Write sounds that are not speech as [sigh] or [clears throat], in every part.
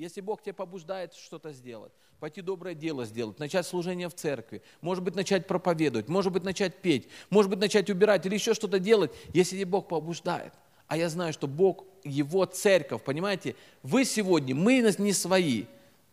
Если Бог тебя побуждает что-то сделать, пойти доброе дело сделать, начать служение в церкви, может быть, начать проповедовать, может быть, начать петь, может быть, начать убирать или еще что-то делать, если Бог побуждает. А я знаю, что Бог, Его церковь, понимаете, вы сегодня, мы не свои.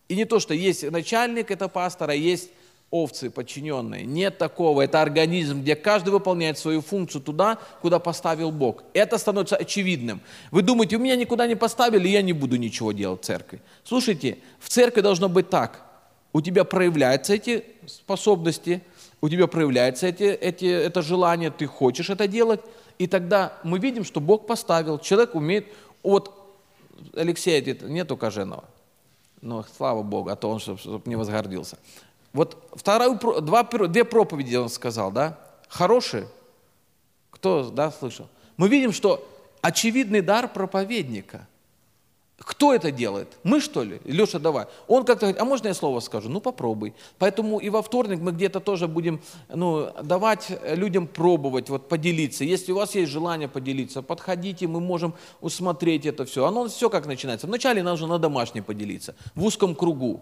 И не то, что есть начальник, это пастора, есть овцы подчиненные. Нет такого. Это организм, где каждый выполняет свою функцию туда, куда поставил Бог. Это становится очевидным. Вы думаете, у меня никуда не поставили, я не буду ничего делать в церкви. Слушайте, в церкви должно быть так. У тебя проявляются эти способности, у тебя проявляется эти, эти, это желание, ты хочешь это делать, и тогда мы видим, что Бог поставил, человек умеет, вот Алексея нету Коженова, но слава Богу, а то он чтобы, не возгордился. Вот вторую, два, две проповеди он сказал, да, хорошие. Кто, да, слышал? Мы видим, что очевидный дар проповедника. Кто это делает? Мы, что ли? Леша, давай. Он как-то говорит, а можно я слово скажу? Ну, попробуй. Поэтому и во вторник мы где-то тоже будем ну, давать людям пробовать, вот поделиться. Если у вас есть желание поделиться, подходите, мы можем усмотреть это все. Оно все как начинается. Вначале нужно на домашней поделиться, в узком кругу.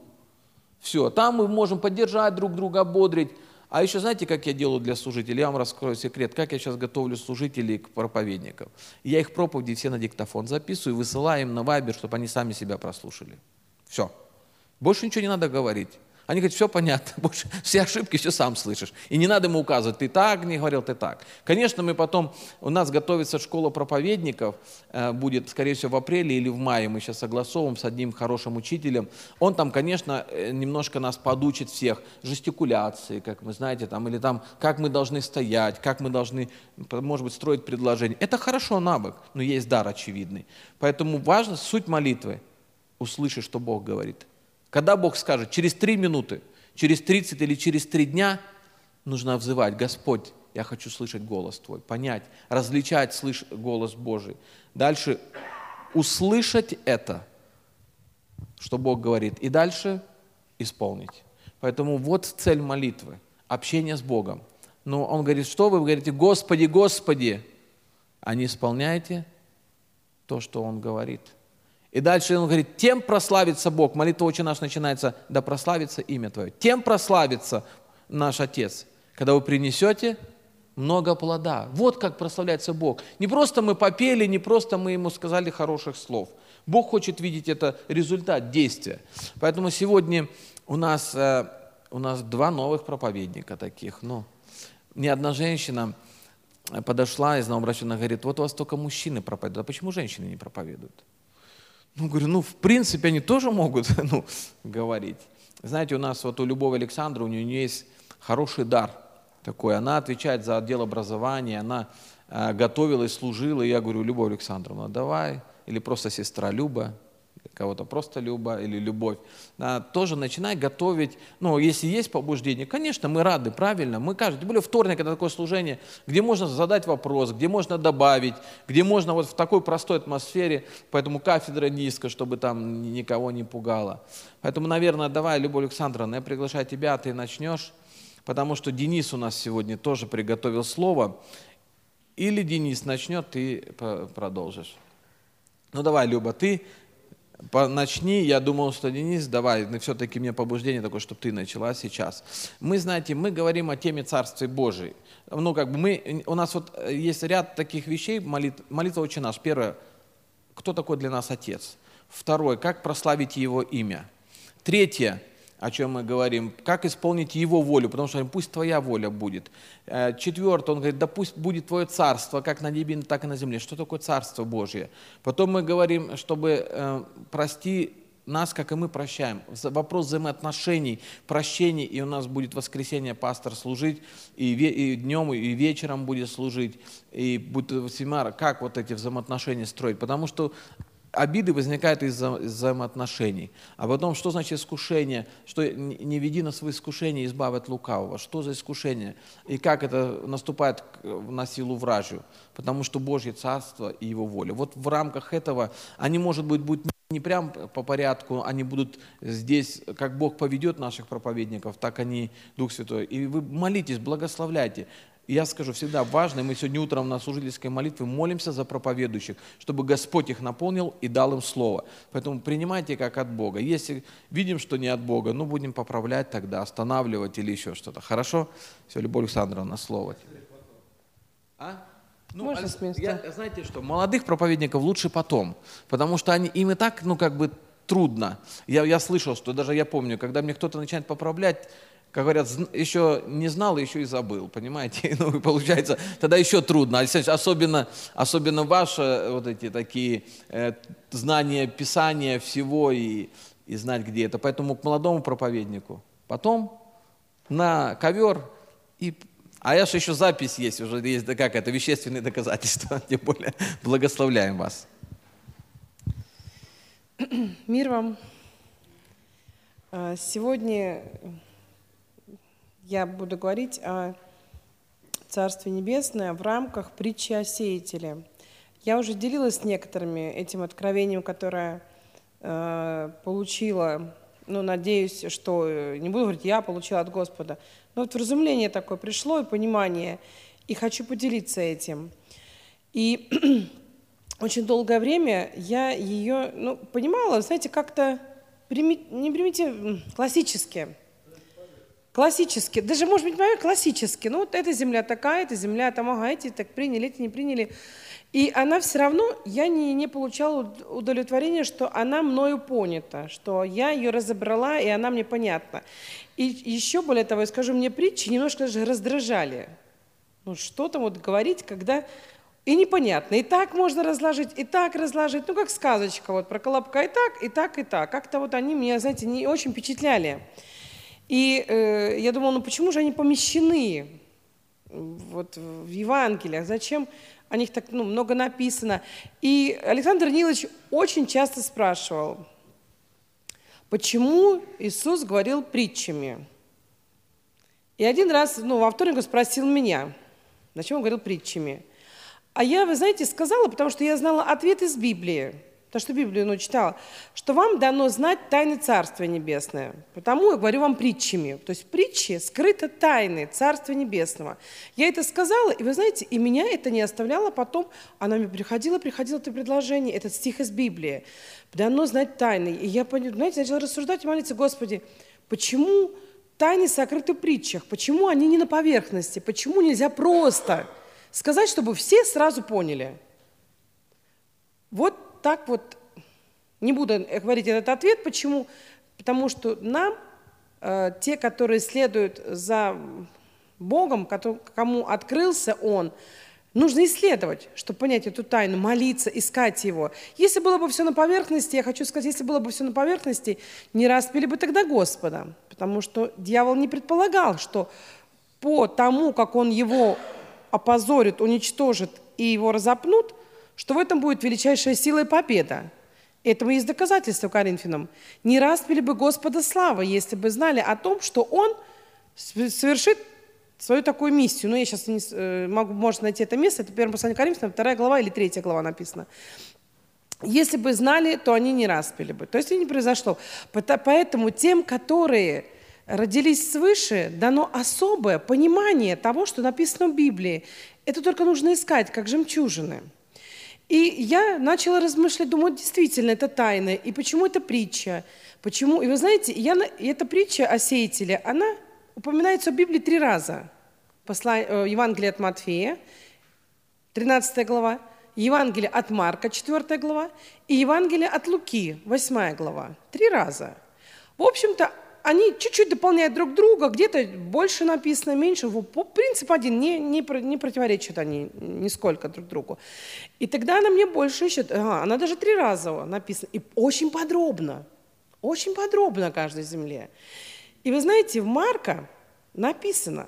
Все, там мы можем поддержать друг друга, ободрить. А еще знаете, как я делаю для служителей? Я вам раскрою секрет, как я сейчас готовлю служителей к проповедникам. Я их проповеди все на диктофон записываю, высылаю им на вайбер, чтобы они сами себя прослушали. Все. Больше ничего не надо говорить. Они говорят, все понятно, [laughs] больше все ошибки все сам слышишь. И не надо ему указывать, ты так не говорил, ты так. Конечно, мы потом, у нас готовится школа проповедников, э, будет, скорее всего, в апреле или в мае, мы сейчас согласовываем с одним хорошим учителем. Он там, конечно, э, немножко нас подучит всех жестикуляции, как вы знаете, там, или там, как мы должны стоять, как мы должны, может быть, строить предложение. Это хорошо навык, но есть дар очевидный. Поэтому важно суть молитвы, услышать, что Бог говорит – когда Бог скажет, через три минуты, через 30 или через три дня, нужно взывать, Господь, я хочу слышать голос Твой, понять, различать слыш... голос Божий. Дальше услышать это, что Бог говорит, и дальше исполнить. Поэтому вот цель молитвы, общение с Богом. Но он говорит, что вы? Вы говорите, Господи, Господи, а не исполняете то, что Он говорит – и дальше он говорит, тем прославится Бог. Молитва очень наш начинается, да прославится имя Твое. Тем прославится наш Отец, когда вы принесете много плода. Вот как прославляется Бог. Не просто мы попели, не просто мы ему сказали хороших слов. Бог хочет видеть это результат действия. Поэтому сегодня у нас, э, у нас два новых проповедника таких. Ну, ни одна женщина подошла из новообращенных, говорит, вот у вас только мужчины проповедуют, а почему женщины не проповедуют? Ну, говорю, ну, в принципе, они тоже могут [laughs] ну, говорить. Знаете, у нас вот у Любови Александра, у нее есть хороший дар такой. Она отвечает за отдел образования, она э, готовила и служила. И я говорю, Любовь Александровна, давай. Или просто сестра Люба, кого-то просто Люба или Любовь, да, тоже начинай готовить, ну, если есть побуждение, конечно, мы рады, правильно, мы каждый, тем более вторник это такое служение, где можно задать вопрос, где можно добавить, где можно вот в такой простой атмосфере, поэтому кафедра низко, чтобы там никого не пугало. Поэтому, наверное, давай, Любовь Александровна, я приглашаю тебя, ты начнешь, потому что Денис у нас сегодня тоже приготовил слово, или Денис начнет, ты продолжишь. Ну давай, Люба, ты начни, я думал, что Денис, давай, но все-таки мне побуждение такое, чтобы ты начала сейчас. Мы, знаете, мы говорим о теме Царствия Божией. Ну, как бы мы, у нас вот есть ряд таких вещей, молит, молитва очень наш. Первое, кто такой для нас Отец? Второе, как прославить Его имя? Третье, о чем мы говорим, как исполнить Его волю, потому что пусть Твоя воля будет. Э, Четвертое, он говорит, да пусть будет Твое царство, как на небе, так и на земле. Что такое царство Божье? Потом мы говорим, чтобы э, прости нас, как и мы прощаем. Вопрос взаимоотношений, прощений, и у нас будет воскресенье пастор служить, и, ве, и днем, и вечером будет служить, и будет семинар, как вот эти взаимоотношения строить. Потому что обиды возникают из-за взаимоотношений. А потом, что значит искушение? Что не веди на свои искушения, избавь от лукавого. Что за искушение? И как это наступает на силу вражью? Потому что Божье Царство и Его воля. Вот в рамках этого они, может быть, будут не прям по порядку, они будут здесь, как Бог поведет наших проповедников, так они, Дух Святой. И вы молитесь, благословляйте. И я скажу, всегда важно, и мы сегодня утром на служительской молитве молимся за проповедующих, чтобы Господь их наполнил и дал им слово. Поэтому принимайте как от Бога. Если видим, что не от Бога, ну будем поправлять тогда, останавливать или еще что-то. Хорошо? Все, Любовь Александровна, слово. А? Ну, Можно с места? Я, знаете что, молодых проповедников лучше потом, потому что они, им и так, ну, как бы трудно. Я, я слышал, что даже я помню, когда мне кто-то начинает поправлять, как говорят, еще не знал, еще и забыл, понимаете? [laughs] Ну, получается, тогда еще трудно. Особенно, особенно ваши э, вот эти такие э, знания Писания всего и, и знать, где это. Поэтому к молодому проповеднику. Потом на ковер и а я же еще запись есть, уже есть, да как это, вещественные доказательства, [laughs] тем более благословляем вас. Мир вам. А, сегодня я буду говорить о Царстве Небесное в рамках притчи о сеятеле. Я уже делилась с некоторыми этим откровением, которое э, получила, ну, надеюсь, что, э, не буду говорить, я получила от Господа, но вот вразумление такое пришло и понимание, и хочу поделиться этим. И [clears throat] очень долгое время я ее, ну, понимала, знаете, как-то, не примите, классически – Классически, даже, может быть, мое классически. Ну, вот эта земля такая, эта земля там, ага, эти так приняли, эти не приняли. И она все равно, я не, не получала удовлетворения, что она мною понята, что я ее разобрала, и она мне понятна. И еще более того, я скажу, мне притчи немножко даже раздражали. Ну, что там вот говорить, когда и непонятно. И так можно разложить, и так разложить. Ну, как сказочка вот про Колобка. И так, и так, и так. Как-то вот они меня, знаете, не очень впечатляли. И э, я думала, ну почему же они помещены вот в Евангелиях? Зачем о них так ну, много написано? И Александр Нилович очень часто спрашивал, почему Иисус говорил притчами? И один раз, ну, во вторник спросил меня, зачем он говорил притчами. А я, вы знаете, сказала, потому что я знала ответ из Библии то, что Библию ну, читала, что вам дано знать тайны Царства Небесное. Потому я говорю вам притчами. То есть притчи скрыты тайны Царства Небесного. Я это сказала, и вы знаете, и меня это не оставляло потом. Она мне приходила, приходило это предложение, этот стих из Библии. Дано знать тайны. И я, знаете, начала рассуждать и молиться, Господи, почему тайны сокрыты в притчах? Почему они не на поверхности? Почему нельзя просто сказать, чтобы все сразу поняли? Вот так вот, не буду говорить этот ответ, почему? Потому что нам, э, те, которые следуют за Богом, кому открылся Он, нужно исследовать, чтобы понять эту тайну, молиться, искать Его. Если было бы все на поверхности, я хочу сказать, если было бы все на поверхности, не распили бы тогда Господа, потому что дьявол не предполагал, что по тому, как он его опозорит, уничтожит и его разопнут – что в этом будет величайшая сила и победа. Этому есть доказательство Коринфянам. Не распили бы Господа славы, если бы знали о том, что Он совершит свою такую миссию. Ну, я сейчас не э, могу, может найти это место, это первое послание Коринфянам, вторая глава или третья глава написана. Если бы знали, то они не распили бы. То есть это не произошло. Поэтому тем, которые родились свыше, дано особое понимание того, что написано в Библии. Это только нужно искать, как жемчужины. И я начала размышлять, думаю, действительно, это тайна. И почему это притча? Почему? И вы знаете, я, эта притча о сеятеле, она упоминается в Библии три раза. Посла... Э, Евангелие от Матфея, 13 глава, Евангелие от Марка, 4 глава, и Евангелие от Луки, 8 глава. Три раза. В общем-то, они чуть-чуть дополняют друг друга, где-то больше написано, меньше. Принцип один, не, не, не противоречат они нисколько друг другу. И тогда она мне больше ищет. Ага, она даже три раза написана. И очень подробно. Очень подробно о каждой земле. И вы знаете, в Марка написано,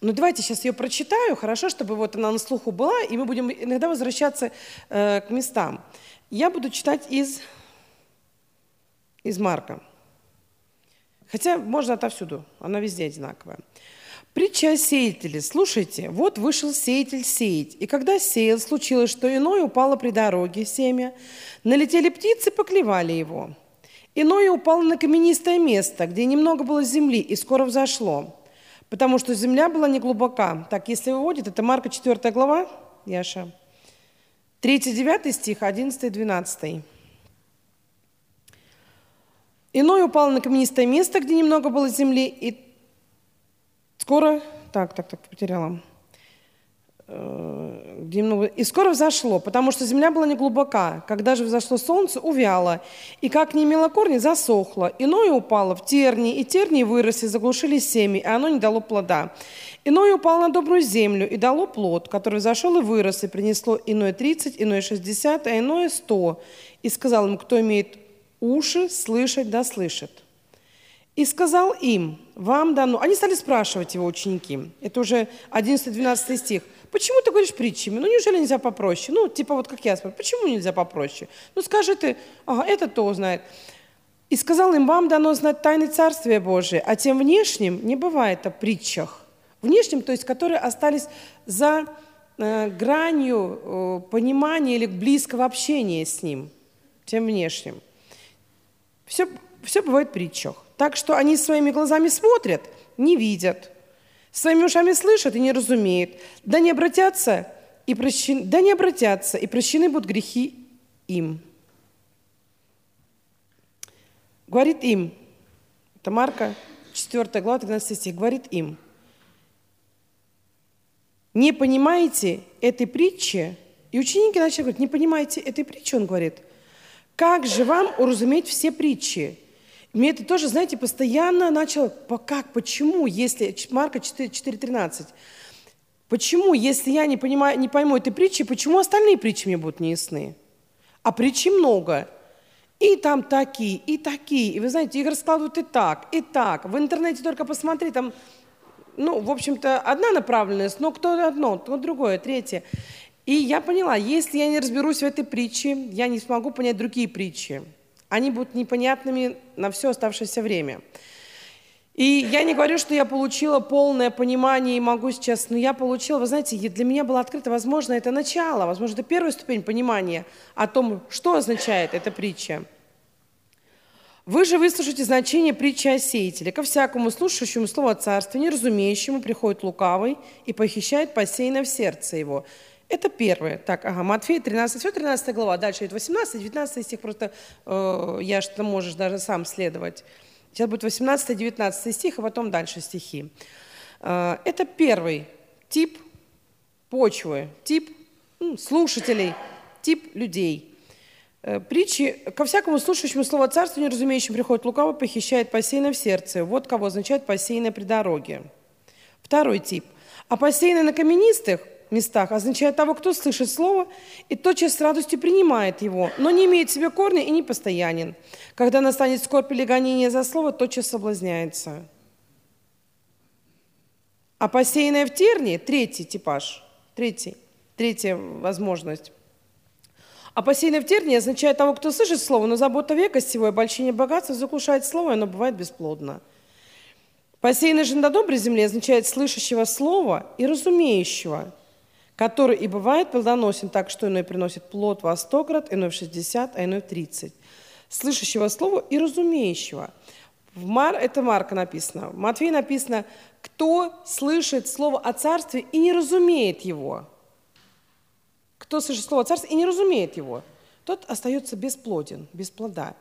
ну, давайте сейчас ее прочитаю, хорошо, чтобы вот она на слуху была, и мы будем иногда возвращаться э, к местам. Я буду читать из, из Марка. Хотя можно отовсюду, она везде одинаковая. Притча о сеятеле. Слушайте, вот вышел сеятель сеять. И когда сеял, случилось, что иное упало при дороге, семя. Налетели птицы, поклевали его. Иное упало на каменистое место, где немного было земли, и скоро взошло. потому что земля была не глубока. Так, если выводит, это Марка 4 глава, Яша, 3-9 стих, 11-12. Иной упал на каменистое место, где немного было земли, и скоро... Так, так, так, потеряла. Э, где немного... И скоро взошло, потому что земля была не глубока. Когда же взошло солнце, увяло, и как не имело корни, засохло. Иное упало в терни, и терни выросли, заглушили семя, и оно не дало плода. Иное упало на добрую землю и дало плод, который зашел и вырос, и принесло иное тридцать, иное шестьдесят, а иное сто. И сказал им, кто имеет уши слышать, да слышит. И сказал им, вам дано... Они стали спрашивать его ученики. Это уже 11-12 стих. Почему ты говоришь притчами? Ну, неужели нельзя попроще? Ну, типа вот как я спрашиваю, почему нельзя попроще? Ну, скажи ты, ага, это то знает. И сказал им, вам дано знать тайны Царствия Божие, а тем внешним не бывает о притчах. Внешним, то есть которые остались за э, гранью э, понимания или близкого общения с ним, тем внешним. Все, все бывает притчах. Так что они своими глазами смотрят, не видят, своими ушами слышат и не разумеют, да не обратятся и прощены, да не обратятся, и прощены будут грехи им. Говорит им, это Марка, 4 глава, 13 стих, говорит им, не понимаете этой притчи? И ученики начали говорить, не понимаете этой притчи? Он говорит, как же вам уразуметь все притчи? Мне это тоже, знаете, постоянно начало, как, почему, если, Марка 4.13, почему, если я не, понимаю, не пойму этой притчи, почему остальные притчи мне будут неясны? А притчи много. И там такие, и такие. И вы знаете, их раскладывают и так, и так. В интернете только посмотри, там, ну, в общем-то, одна направленность, но кто одно, кто другое, третье. И я поняла, если я не разберусь в этой притче, я не смогу понять другие притчи. Они будут непонятными на все оставшееся время. И я не говорю, что я получила полное понимание и могу сейчас, но я получила, вы знаете, для меня была открыта, возможно, это начало, возможно, это первая ступень понимания о том, что означает эта притча. Вы же выслушаете значение притчи о сеятеле. Ко всякому слушающему слово царства, неразумеющему, приходит лукавый и похищает посеянное в сердце его. Это первое. Так, ага, Матфея 13, все 13 глава. Дальше идет 18, 19 стих, просто э, я что можешь даже сам следовать. Сейчас будет 18, 19 стих, а потом дальше стихи. Э, это первый тип почвы, тип ну, слушателей, тип людей. Э, притчи, ко всякому слушающему слово царства, неразумеющим приходит лукаво, похищает посеянное в сердце. Вот кого означает посеянное при дороге. Второй тип. А посеянное на каменистых – местах означает того, кто слышит слово и тотчас с радостью принимает его, но не имеет в себе корня и не постоянен. Когда настанет скорбь или гонение за слово, тотчас соблазняется. А посеянное в терне – третий типаж, третий, третья возможность. А посеянное в терне означает того, кто слышит слово, но забота века сего и обольщение богатства заглушает слово, и оно бывает бесплодно. Посеянное же на доброй земле означает слышащего слова и разумеющего – который и бывает плодоносен так, что иной приносит плод во сто крат, иной в шестьдесят, а иной в тридцать. Слышащего слова и разумеющего. В Мар, это Марка написано. В Матфея написано, кто слышит слово о царстве и не разумеет его. Кто слышит слово о царстве и не разумеет его, тот остается бесплоден, без плода.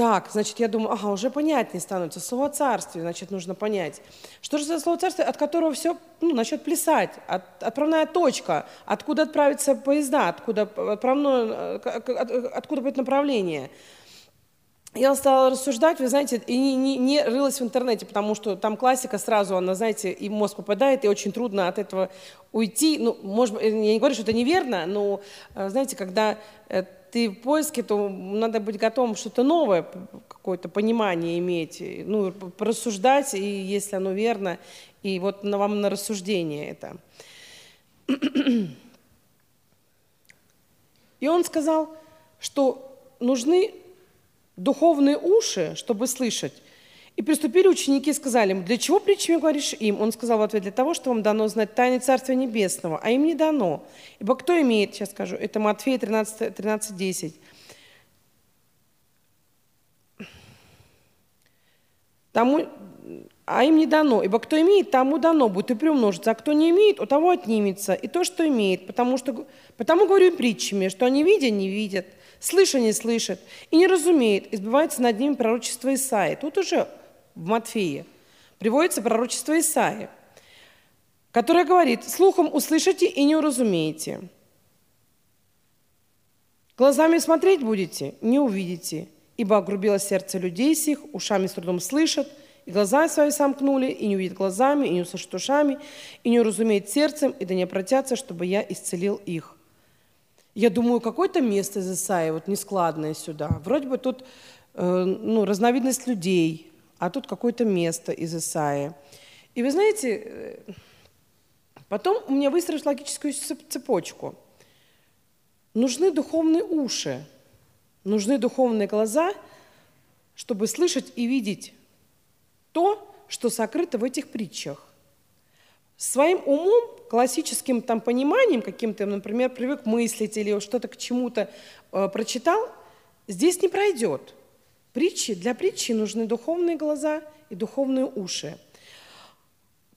Так, значит, я думаю, ага, уже понятнее становится. Слово царствие, значит, нужно понять. Что же за слово царствие, от которого все ну, начнет плясать? От, отправная точка, откуда отправиться поезда, откуда, отправное, э, откуда будет направление. Я стала рассуждать, вы знаете, и не, не, не рылась в интернете, потому что там классика сразу, она, знаете, и мозг попадает, и очень трудно от этого уйти. Ну, может, я не говорю, что это неверно, но, э, знаете, когда э, ты в поиске, то надо быть готовым что-то новое, какое-то понимание иметь, ну, порассуждать, и если оно верно, и вот на вам на рассуждение это. И он сказал, что нужны духовные уши, чтобы слышать, и приступили ученики и сказали ему, для чего притчами говоришь им? Он сказал в ответ, для того, что вам дано знать тайны Царствия Небесного, а им не дано. Ибо кто имеет, сейчас скажу, это Матфея 13, 13 10. Тому, а им не дано. Ибо кто имеет, тому дано будет и приумножится, а кто не имеет, у того отнимется и то, что имеет. Потому, что, потому говорю им притчами, что они видя, не видят, слыша, не слышат, и не разумеет, избивается над ними пророчество Исаи. Тут уже в Матфея приводится пророчество Исаи, которое говорит, слухом услышите и не уразумеете. Глазами смотреть будете, не увидите, ибо огрубило сердце людей сих, ушами с трудом слышат, и глаза свои сомкнули, и не увидят глазами, и не услышат ушами, и не уразумеют сердцем, и да не обратятся, чтобы я исцелил их. Я думаю, какое-то место из Исаии, вот нескладное сюда. Вроде бы тут э, ну, разновидность людей, а тут какое-то место из Исаии. И вы знаете, э, потом у меня выстроилась логическую цепочку. Нужны духовные уши, нужны духовные глаза, чтобы слышать и видеть то, что сокрыто в этих притчах. Своим умом, классическим там пониманием, каким-то, например, привык мыслить или что-то к чему-то э, прочитал, здесь не пройдет. Притчи, для притчи нужны духовные глаза и духовные уши.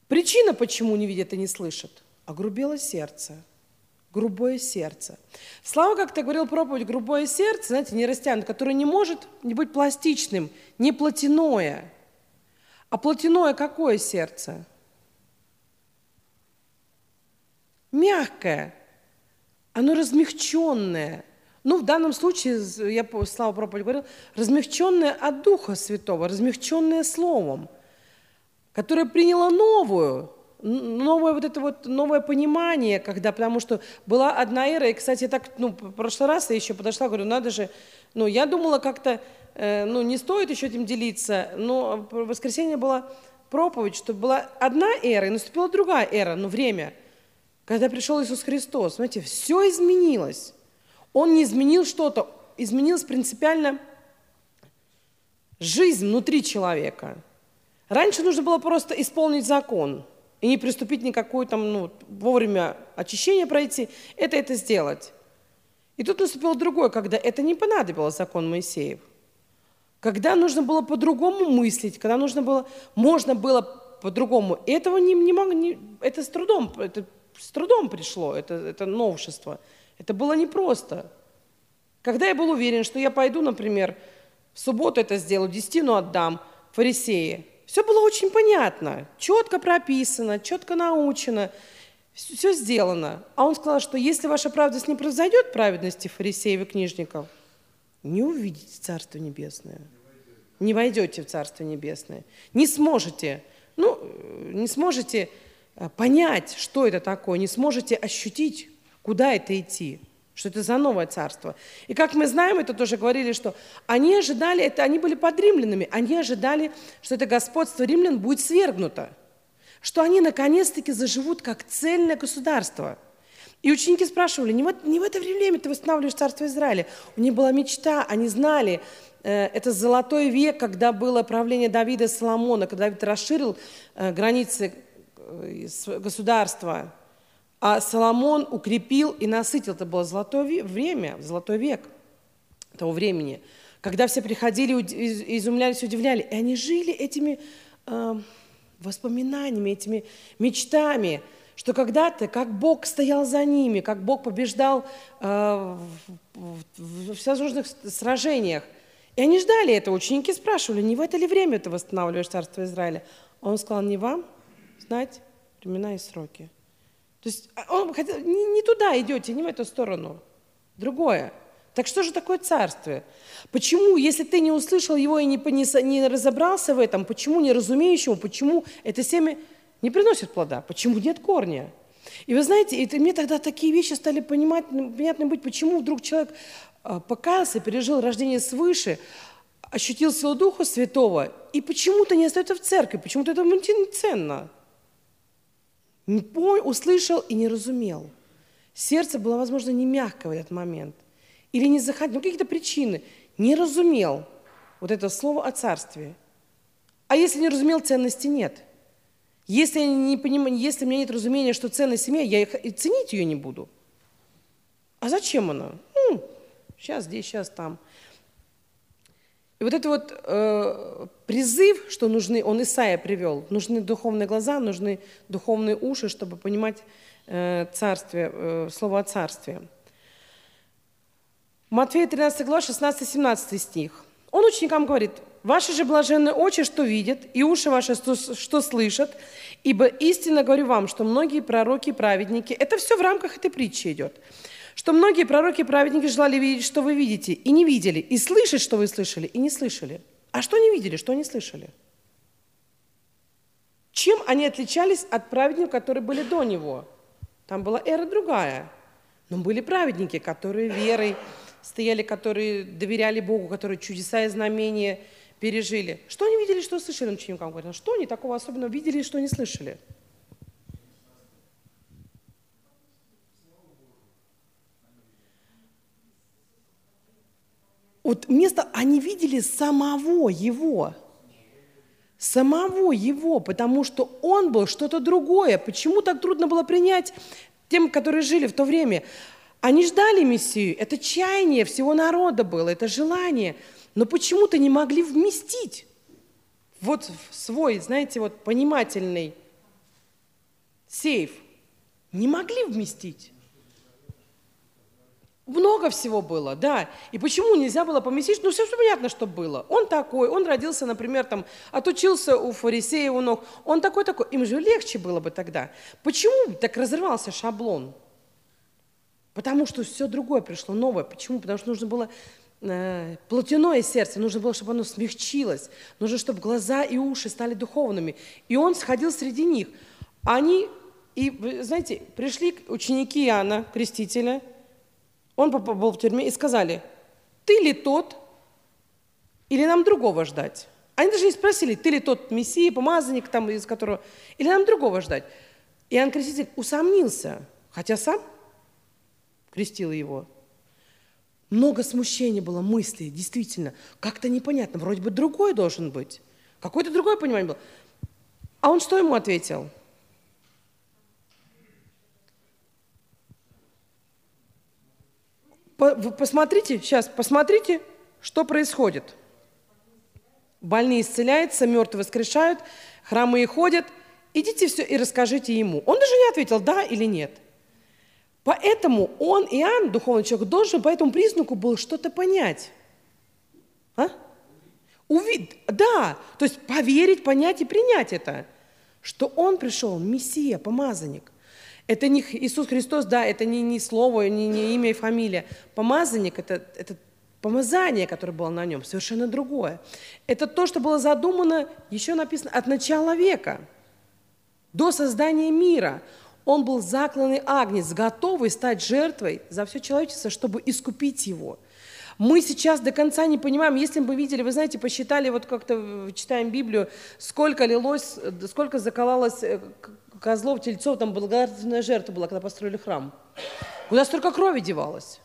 Причина, почему не видят и не слышат, огрубело сердце, грубое сердце. Слава как-то говорил проповедь «грубое сердце», знаете, не растянут, которое не может не быть пластичным, не плотяное – а плотяное какое сердце? Мягкое. Оно размягченное. Ну, в данном случае, я Слава проповедь говорил, размягченное от Духа Святого, размягченное Словом, которое приняло новую, новое вот это вот новое понимание, когда, потому что была одна эра, и, кстати, так, ну, в прошлый раз я еще подошла, говорю, надо же, ну, я думала как-то, Э, ну, не стоит еще этим делиться, но в воскресенье была проповедь, что была одна эра, и наступила другая эра, но время, когда пришел Иисус Христос. Смотрите, все изменилось. Он не изменил что-то, изменилась принципиально жизнь внутри человека. Раньше нужно было просто исполнить закон и не приступить никакой там, ну, вовремя очищения пройти, это это сделать. И тут наступило другое, когда это не понадобилось, закон Моисеев – когда нужно было по-другому мыслить, когда нужно было, можно было по-другому. Этого не, не мог, не, это с трудом, это с трудом пришло, это, это новшество. Это было непросто. Когда я был уверен, что я пойду, например, в субботу это сделаю, десятину отдам, фарисеи, все было очень понятно, четко прописано, четко научено, все сделано. А он сказал, что если ваша правда не произойдет, праведности фарисеев и книжников – не увидите Царство Небесное. Не войдете в Царство Небесное. Не сможете, ну, не сможете э, понять, что это такое, не сможете ощутить, куда это идти, что это за новое царство. И как мы знаем, это тоже говорили, что они ожидали, это они были под римлянами, они ожидали, что это господство римлян будет свергнуто, что они наконец-таки заживут как цельное государство – и ученики спрашивали, не в, не в это время ты восстанавливаешь царство Израиля. У них была мечта, они знали, э, это золотой век, когда было правление Давида и Соломона, когда Давид расширил э, границы э, государства, а Соломон укрепил и насытил. Это было золотое время, золотой век того времени, когда все приходили, изумлялись, удивляли. И они жили этими э, воспоминаниями, этими мечтами – что когда-то, как Бог стоял за ними, как Бог побеждал э, в, в, в всевозможных сражениях. И они ждали этого. Ученики спрашивали, не в это ли время ты восстанавливаешь Царство Израиля? Он сказал, не вам знать времена и сроки. То есть а он хотел, не, не туда идете, не в эту сторону, другое. Так что же такое царствие? Почему, если ты не услышал его и не, не, не разобрался в этом, почему не разумеющему, почему это семя не приносит плода. Почему нет корня? И вы знаете, это, мне тогда такие вещи стали понимать, ну, понятно быть, почему вдруг человек а, покаялся, пережил рождение свыше, ощутил силу Духа Святого, и почему-то не остается в церкви, почему-то это ценно. Не понял, услышал и не разумел. Сердце было, возможно, не мягкое в этот момент. Или не заходил, ну какие-то причины. Не разумел вот это слово о царстве. А если не разумел, ценности нет – если, я не поним... Если у меня нет разумения, что ценность семья, я и ценить ее не буду. А зачем она? Ну, сейчас здесь, сейчас там. И вот это вот э, призыв, что нужны, он Исаия привел, нужны духовные глаза, нужны духовные уши, чтобы понимать э, царствие, э, слово о царстве. Матфея 13 глава, 16-17 стих. Он ученикам говорит, «Ваши же блаженные очи, что видят, и уши ваши, что, что слышат, ибо истинно говорю вам, что многие пророки и праведники...» Это все в рамках этой притчи идет что многие пророки и праведники желали видеть, что вы видите, и не видели, и слышать, что вы слышали, и не слышали. А что не видели, что не слышали? Чем они отличались от праведников, которые были до него? Там была эра другая. Но были праведники, которые верой стояли, которые доверяли Богу, которые чудеса и знамения пережили. Что они видели, что слышали, ученикам говорит. А что они такого особенного видели, что не слышали? Вот место, они видели самого его. Самого его, потому что он был что-то другое. Почему так трудно было принять тем, которые жили в то время? Они ждали Мессию. Это чаяние всего народа было, это желание. Но почему-то не могли вместить вот в свой, знаете, вот понимательный сейф. Не могли вместить. Много всего было, да. И почему нельзя было поместить? Ну, все, все понятно, что было. Он такой, он родился, например, там, отучился у фарисея у ног. Он такой-такой. Им же легче было бы тогда. Почему так разрывался шаблон? Потому что все другое пришло, новое. Почему? Потому что нужно было э, плотяное сердце, нужно было, чтобы оно смягчилось. Нужно, чтобы глаза и уши стали духовными. И он сходил среди них. Они, и, знаете, пришли ученики Иоанна, крестителя – он был в тюрьме и сказали, ты ли тот, или нам другого ждать? Они даже не спросили, ты ли тот мессия, помазанник, там, из которого, или нам другого ждать? Иоанн Креститель усомнился, хотя сам крестил его. Много смущения было, мыслей, действительно, как-то непонятно, вроде бы другой должен быть. Какое-то другое понимание было. А он что ему ответил? – Посмотрите, сейчас, посмотрите, что происходит. Больные исцеляются, мертвые воскрешают, храмы и ходят. Идите все и расскажите ему. Он даже не ответил, да или нет. Поэтому он, Иоанн, духовный человек, должен по этому признаку был что-то понять. А? Увид... Да, то есть поверить, понять и принять это. Что он пришел, Мессия, помазанник. Это не Иисус Христос, да, это не, не слово, не, не имя и фамилия. Помазанник это, – это помазание, которое было на нем, совершенно другое. Это то, что было задумано, еще написано, от начала века, до создания мира. Он был закланный агнец, готовый стать жертвой за все человечество, чтобы искупить его. Мы сейчас до конца не понимаем, если бы видели, вы знаете, посчитали, вот как-то читаем Библию, сколько лилось, сколько заколалось э, козлов, тельцов, там благодарственная жертва была, когда построили храм. Куда столько крови девалось?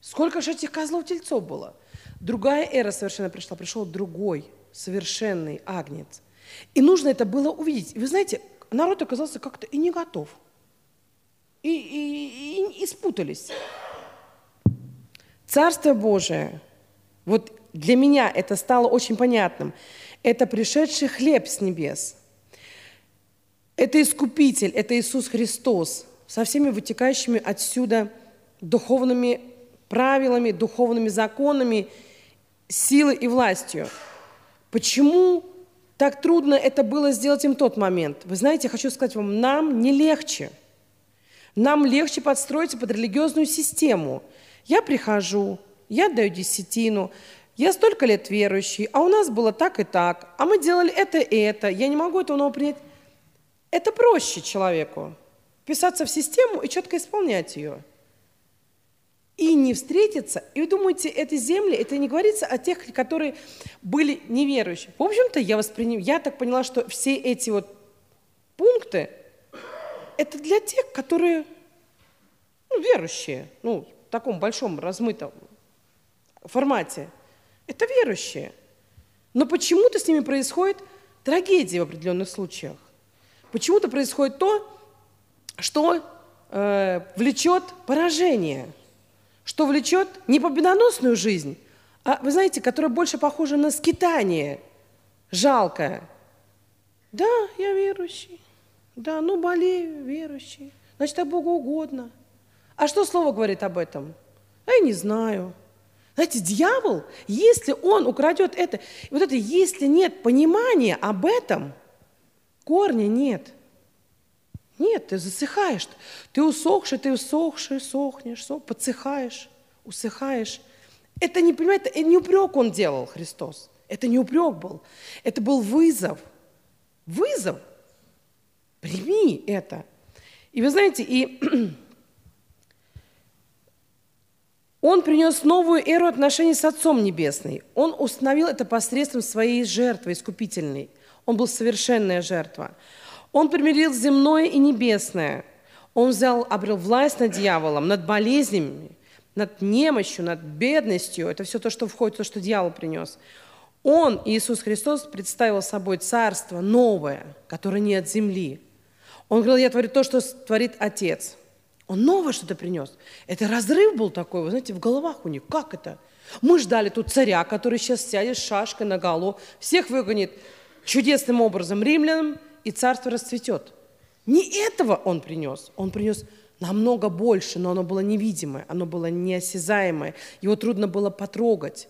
Сколько же этих козлов, тельцов было? Другая эра совершенно пришла, пришел другой, совершенный агнец. И нужно это было увидеть. И вы знаете, народ оказался как-то и не готов. И, и, и, и спутались. Царство Божие, вот для меня это стало очень понятным, это пришедший хлеб с небес – это Искупитель, это Иисус Христос со всеми вытекающими отсюда духовными правилами, духовными законами, силой и властью. Почему так трудно это было сделать им в тот момент? Вы знаете, я хочу сказать вам, нам не легче. Нам легче подстроиться под религиозную систему. Я прихожу, я даю десятину, я столько лет верующий, а у нас было так и так, а мы делали это и это, я не могу этого нового принять. Это проще человеку вписаться в систему и четко исполнять ее. И не встретиться. И вы думаете, этой земли, это не говорится о тех, которые были неверующие. В общем-то, я, восприним, я так поняла, что все эти вот пункты, это для тех, которые ну, верующие, ну, в таком большом, размытом формате. Это верующие. Но почему-то с ними происходит трагедия в определенных случаях почему-то происходит то, что э, влечет поражение, что влечет не победоносную жизнь, а вы знаете, которое больше похоже на скитание, жалкое. Да, я верующий. Да, ну болею, верующий. Значит, это Богу угодно. А что Слово говорит об этом? А я не знаю. Знаете, дьявол, если он украдет это, вот это, если нет понимания об этом, корня нет. Нет, ты засыхаешь. Ты усохший, ты усохший, сохнешь, сох, подсыхаешь, усыхаешь. Это не, понимаете, это не упрек он делал, Христос. Это не упрек был. Это был вызов. Вызов. Прими это. И вы знаете, и [clears throat] Он принес новую эру отношений с Отцом Небесным. Он установил это посредством своей жертвы искупительной. Он был совершенная жертва. Он примирил земное и небесное. Он взял, обрел власть над дьяволом, над болезнями, над немощью, над бедностью. Это все то, что входит, то, что дьявол принес. Он, Иисус Христос, представил собой царство новое, которое не от земли. Он говорил, я творю то, что творит Отец – он новое что-то принес. Это разрыв был такой, вы знаете, в головах у них. Как это? Мы ждали тут царя, который сейчас сядет шашкой на голову, всех выгонит чудесным образом римлянам, и царство расцветет. Не этого он принес. Он принес намного больше, но оно было невидимое, оно было неосязаемое. Его трудно было потрогать.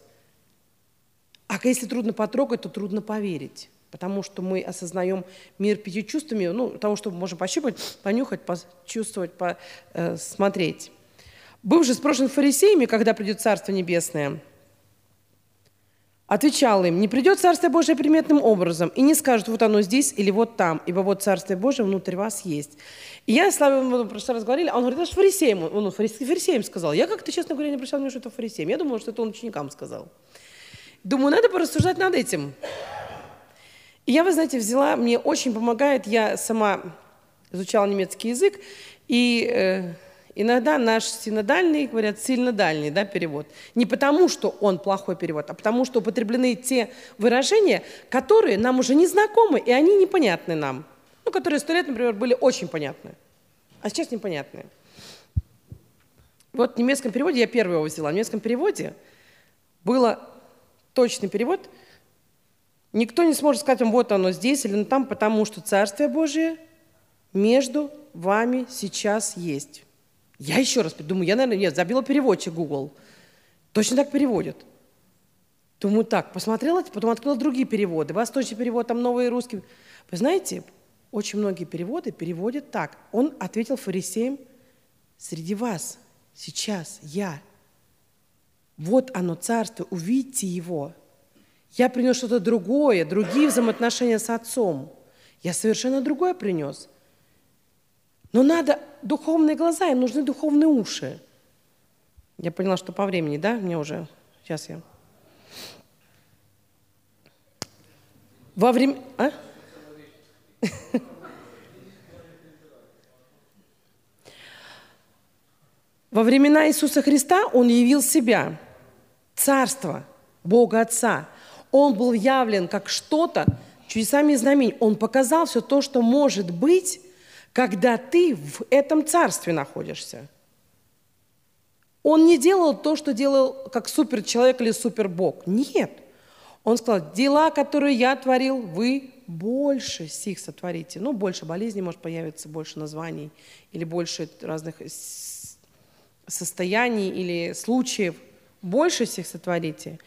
А если трудно потрогать, то трудно поверить потому что мы осознаем мир пятью чувствами, ну, того, что мы можем пощупать, понюхать, почувствовать, посмотреть. Был же спрошен фарисеями, когда придет Царство Небесное, отвечал им, не придет Царство Божие приметным образом, и не скажет, вот оно здесь или вот там, ибо вот Царство Божие внутри вас есть. И я с вами в прошлый раз говорили, а он говорит, это же фарисеям, он фарисеям сказал. Я как-то, честно говоря, не обращал внимания, что это фарисеям. Я думала, что это он ученикам сказал. Думаю, надо порассуждать над этим. И я, вы знаете, взяла, мне очень помогает, я сама изучала немецкий язык, и э, иногда наш синодальный, говорят, сильнодальный да, перевод. Не потому, что он плохой перевод, а потому, что употреблены те выражения, которые нам уже не знакомы, и они непонятны нам. Ну, которые сто лет, например, были очень понятны, а сейчас непонятны. Вот в немецком переводе, я первый его взяла, в немецком переводе было точный перевод – Никто не сможет сказать вам, вот оно здесь или там, потому что Царствие Божие между вами сейчас есть. Я еще раз думаю, я, наверное, нет, забила переводчик Google. Точно так переводят. Думаю, так, посмотрела, потом открыла другие переводы. Восточный перевод, там новые русские. Вы знаете, очень многие переводы переводят так. Он ответил фарисеям, среди вас сейчас я. Вот оно, царство, увидьте его. Я принес что-то другое, другие взаимоотношения с отцом. Я совершенно другое принес. Но надо духовные глаза, им нужны духовные уши. Я поняла, что по времени, да? Мне уже... Сейчас я... Во время... А? Во времена Иисуса Христа Он явил себя, Царство, Бога Отца – он был явлен как что-то, чудесами и знамениями. Он показал все то, что может быть, когда ты в этом царстве находишься. Он не делал то, что делал как суперчеловек или супербог. Нет. Он сказал, дела, которые я творил, вы больше сих сотворите. Ну, больше болезней может появиться, больше названий или больше разных состояний или случаев. Больше всех сотворите.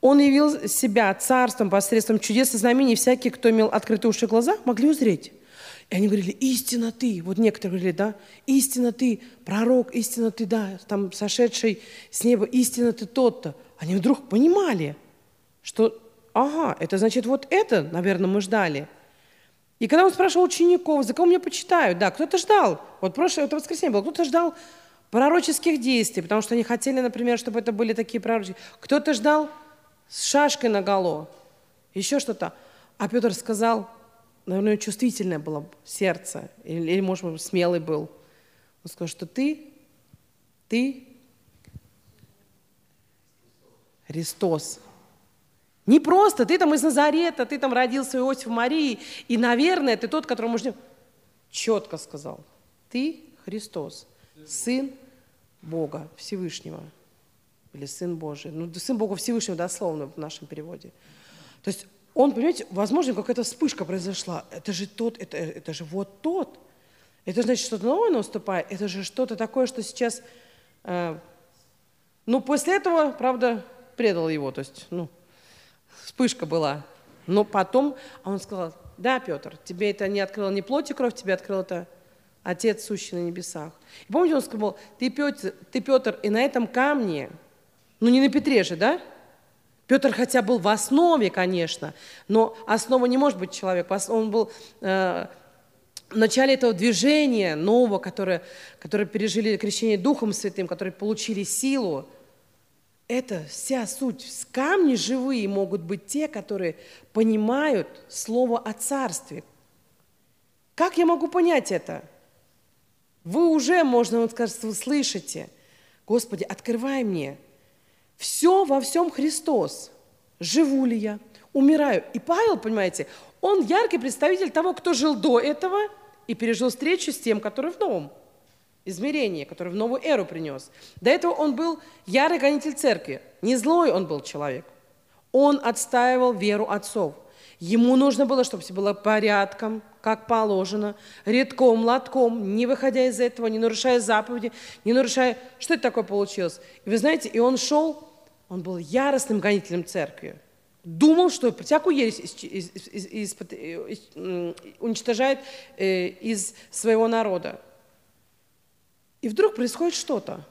Он явил себя царством посредством чудес и знамений. Всякие, кто имел открытые уши и глаза, могли узреть. И они говорили, истина ты. Вот некоторые говорили, да, истина ты, пророк, истина ты, да, там сошедший с неба, истина ты тот-то. Они вдруг понимали, что, ага, это значит вот это, наверное, мы ждали. И когда он спрашивал учеников, за кого меня почитают, да, кто-то ждал, вот прошлое, это воскресенье было, кто-то ждал пророческих действий, потому что они хотели, например, чтобы это были такие пророческие. Кто-то ждал с шашкой наголо, еще что-то. А Петр сказал, наверное, чувствительное было сердце, или, или, может быть, смелый был. Он сказал, что ты, ты Христос. Не просто ты там из Назарета, ты там родился Иосиф Марии, и, наверное, ты тот, которому ждем. Четко сказал, ты Христос, Сын Бога Всевышнего. или Сын Божий. Ну, Сын Бога Всевышнего дословно в нашем переводе. То есть он, понимаете, возможно, какая-то вспышка произошла. Это же тот, это, это же вот тот. Это значит, что-то новое наступает. Это же что-то такое, что сейчас... Э, ну, после этого, правда, предал его. То есть, ну, вспышка была. Но потом он сказал, да, Петр, тебе это не открыло не плоть и кровь, тебе открыл это Отец, сущий на небесах. И помните, он сказал, ты Петр, ты, Петр, и на этом камне, ну не на Петре же, да? Петр хотя был в основе, конечно, но основа не может быть человек. Он был э, в начале этого движения нового, которое, которое пережили крещение Духом Святым, которые получили силу. Это вся суть. Камни живые могут быть те, которые понимают слово о царстве. Как я могу понять это? Вы уже, можно вот сказать, вы слышите, Господи, открывай мне. Все во всем Христос. Живу ли я? Умираю. И Павел, понимаете, он яркий представитель того, кто жил до этого и пережил встречу с тем, который в новом измерении, который в новую эру принес. До этого он был ярый гонитель церкви. Не злой он был человек. Он отстаивал веру отцов. Ему нужно было, чтобы все было порядком, как положено, редком, лотком, не выходя из этого, не нарушая заповеди, не нарушая... Что это такое получилось? И вы знаете, и он шел, он был яростным гонителем церкви. Думал, что всякую ересь из, из, из, из, уничтожает э, из своего народа. И вдруг происходит что-то.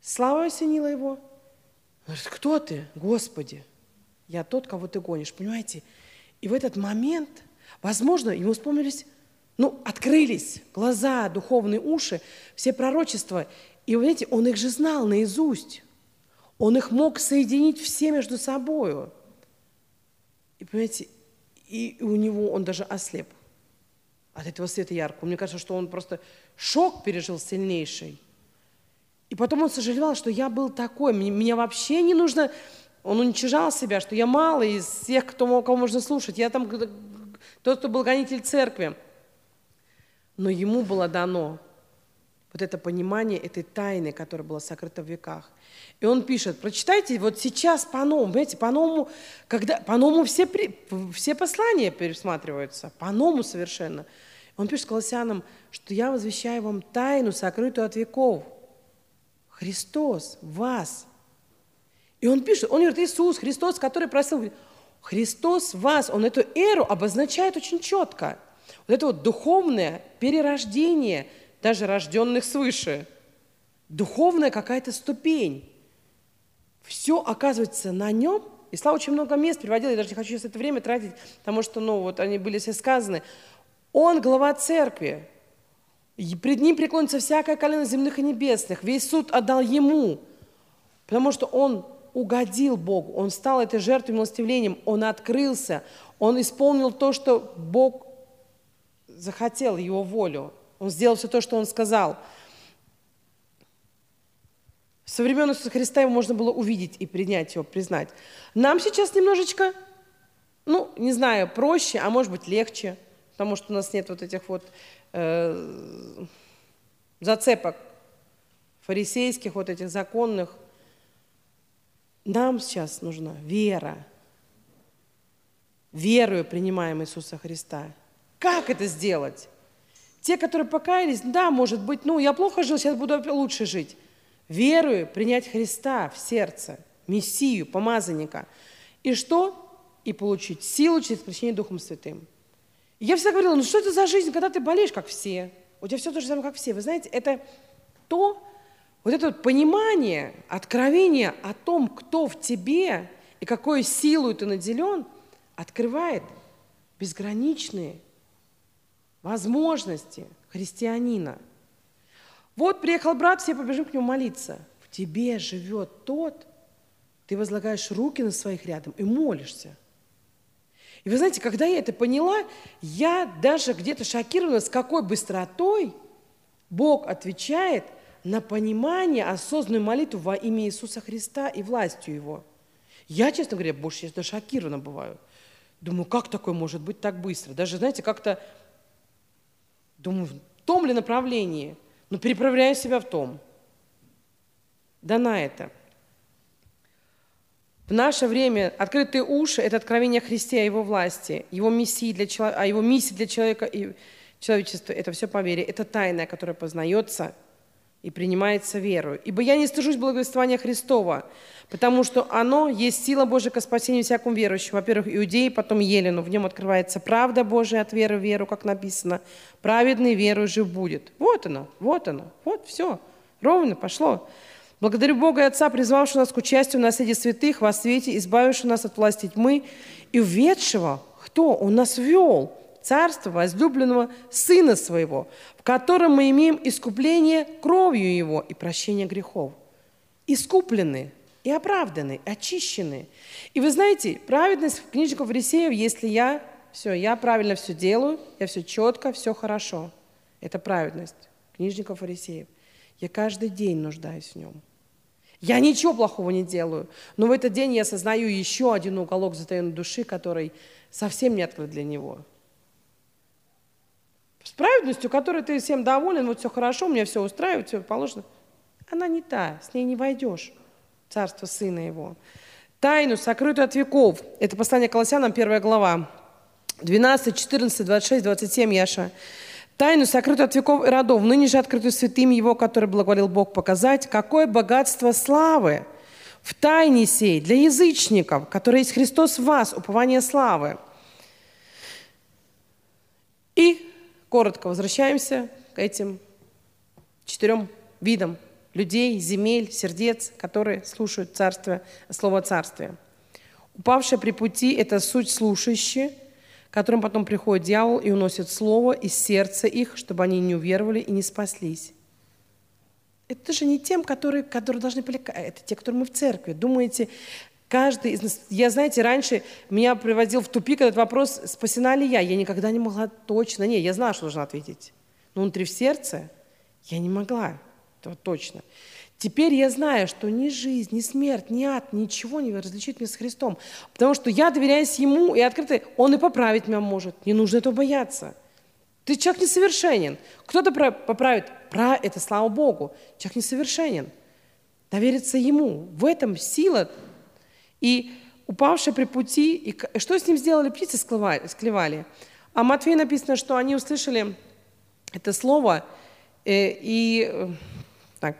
Слава осенила его. Он говорит, кто ты, Господи? Я тот, кого ты гонишь, понимаете? И в этот момент, возможно, ему вспомнились, ну, открылись глаза, духовные уши, все пророчества. И, вы знаете, он их же знал наизусть. Он их мог соединить все между собой. И, понимаете, и у него он даже ослеп от этого света яркого. Мне кажется, что он просто шок пережил сильнейший. И потом он сожалел, что я был такой. Меня вообще не нужно он уничижал себя, что я малый из всех, кто, кого можно слушать. Я там тот, кто был гонитель церкви. Но ему было дано вот это понимание этой тайны, которая была сокрыта в веках. И он пишет, прочитайте вот сейчас по-новому, понимаете, по-новому, когда, по-новому все, все послания пересматриваются, по-новому совершенно. Он пишет Колоссянам, что я возвещаю вам тайну, сокрытую от веков. Христос вас – и он пишет, он говорит, Иисус, Христос, который просил, Христос вас, он эту эру обозначает очень четко. Вот это вот духовное перерождение, даже рожденных свыше, духовная какая-то ступень. Все оказывается на нем. И Слава очень много мест приводила, я даже не хочу сейчас это время тратить, потому что, ну, вот они были все сказаны. Он глава церкви. И пред ним преклонится всякое колено земных и небесных. Весь суд отдал ему, потому что он угодил Богу, он стал этой жертвой милостивлением, он открылся, он исполнил то, что Бог захотел, его волю. Он сделал все то, что он сказал. Со времен Иисуса Христа его можно было увидеть и принять его, признать. Нам сейчас немножечко, ну, не знаю, проще, а может быть легче, потому что у нас нет вот этих вот э, зацепок фарисейских, вот этих законных – нам сейчас нужна вера. Верою принимаем Иисуса Христа. Как это сделать? Те, которые покаялись, да, может быть, ну, я плохо жил, сейчас буду лучше жить. Верую принять Христа в сердце, Мессию, помазанника. И что? И получить силу через крещение Духом Святым. И я всегда говорила, ну что это за жизнь, когда ты болеешь, как все? У тебя все то же самое, как все. Вы знаете, это то, вот это вот понимание, откровение о том, кто в тебе и какой силой ты наделен, открывает безграничные возможности христианина. Вот приехал брат, все побежим к нему молиться. В тебе живет тот, ты возлагаешь руки на своих рядом и молишься. И вы знаете, когда я это поняла, я даже где-то шокирована, с какой быстротой Бог отвечает – на понимание, осознанную молитву во имя Иисуса Христа и властью Его. Я, честно говоря, больше честно шокирована бываю. Думаю, как такое может быть так быстро? Даже, знаете, как-то, думаю, в том ли направлении, ну, но переправляю себя в том. Дана это. В наше время открытые уши – это откровение Христе о Его власти, Его миссии для, о Его миссии для человека и человечества. Это все по вере. Это тайна, которая познается – и принимается верою. Ибо я не стыжусь благовествования Христова, потому что оно есть сила Божия ко спасению всякому верующему. Во-первых, иудеи, потом елену. В нем открывается правда Божия от веры в веру, как написано. Праведный веру жив будет. Вот оно, вот оно, вот все. Ровно пошло. Благодарю Бога и Отца, призвавшего нас к участию в наследии святых во свете, избавившего нас от власти тьмы и введшего, кто Он нас ввел, царство возлюбленного Сына Своего, в котором мы имеем искупление кровью Его и прощение грехов. Искуплены и оправданы, очищены. И вы знаете, праведность книжников фарисеев, если я, все, я правильно все делаю, я все четко, все хорошо. Это праведность книжников фарисеев. Я каждый день нуждаюсь в нем. Я ничего плохого не делаю, но в этот день я осознаю еще один уголок затаенной души, который совсем не открыт для него. С праведностью, которой ты всем доволен, вот все хорошо, мне все устраивает, все положено, она не та, с ней не войдешь царство Сына Его. Тайну, сокрытую от веков. Это послание Колоссянам, первая глава. 12, 14, 26, 27, Яша. Тайну, сокрытую от веков и родов, ныне же открытую святым Его, который благоволил Бог показать, какое богатство славы в тайне сей для язычников, который есть Христос в вас, упование славы. И коротко возвращаемся к этим четырем видам людей, земель, сердец, которые слушают царство, слово царствия. Упавшие при пути – это суть слушающие, которым потом приходит дьявол и уносит слово из сердца их, чтобы они не уверовали и не спаслись. Это же не тем, которые, которые должны были... Это те, которые мы в церкви. Думаете, каждый из нас... Я, знаете, раньше меня приводил в тупик этот вопрос, спасена ли я. Я никогда не могла точно... Не, я знала, что должна ответить. Но внутри в сердце я не могла. Это точно. Теперь я знаю, что ни жизнь, ни смерть, ни ад, ничего не различит меня с Христом. Потому что я доверяюсь Ему и открыто, Он и поправить меня может. Не нужно этого бояться. Ты человек несовершенен. Кто-то поправит. Про это слава Богу. Человек несовершенен. Довериться Ему. В этом сила. И упавшие при пути, и что с ним сделали птицы склевали? А Матфея написано, что они услышали это слово, э, и э, так,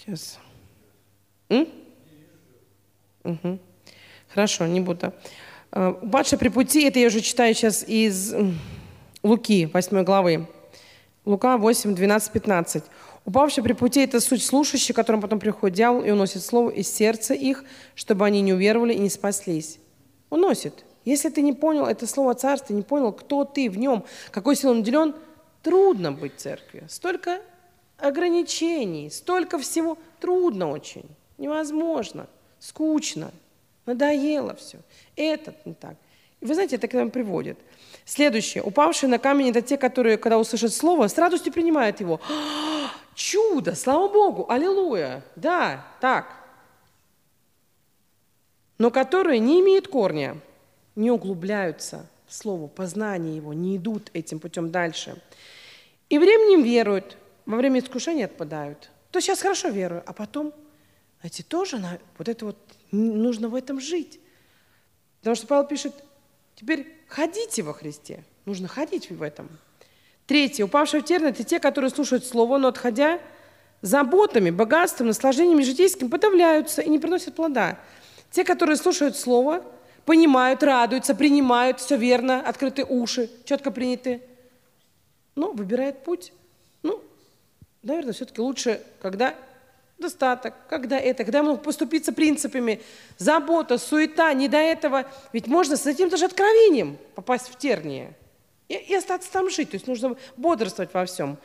Сейчас. М? Угу. Хорошо, не буду. Упадший при пути, это я уже читаю сейчас из Луки, 8 главы. Лука 8, 12, 15. Упавший при пути – это суть слушающих, которым потом приходит дьявол и уносит слово из сердца их, чтобы они не уверовали и не спаслись. Уносит. Если ты не понял это слово царства, не понял, кто ты в нем, какой силой он наделен, трудно быть в церкви. Столько ограничений, столько всего. Трудно очень, невозможно, скучно, надоело все. Этот не так. И вы знаете, это к нам приводит. Следующее. Упавшие на камень – это те, которые, когда услышат слово, с радостью принимают его. «А, чудо! Слава Богу! Аллилуйя! Да, так. Но которые не имеют корня, не углубляются в слово, познание его, не идут этим путем дальше. И временем веруют, во время искушения отпадают. То сейчас хорошо верую, а потом, знаете, тоже на, вот это вот нужно в этом жить. Потому что Павел пишет, теперь ходите во Христе, нужно ходить в этом. Третье, упавшие в терн – это те, которые слушают Слово, но отходя заботами, богатством, наслаждениями житейским подавляются и не приносят плода. Те, которые слушают Слово, понимают, радуются, принимают, все верно, открытые уши, четко приняты, но выбирают путь наверное, все-таки лучше, когда достаток, когда это, когда я могу поступиться принципами, забота, суета, не до этого. Ведь можно с этим даже откровением попасть в терние и, и остаться там жить. То есть нужно бодрствовать во всем.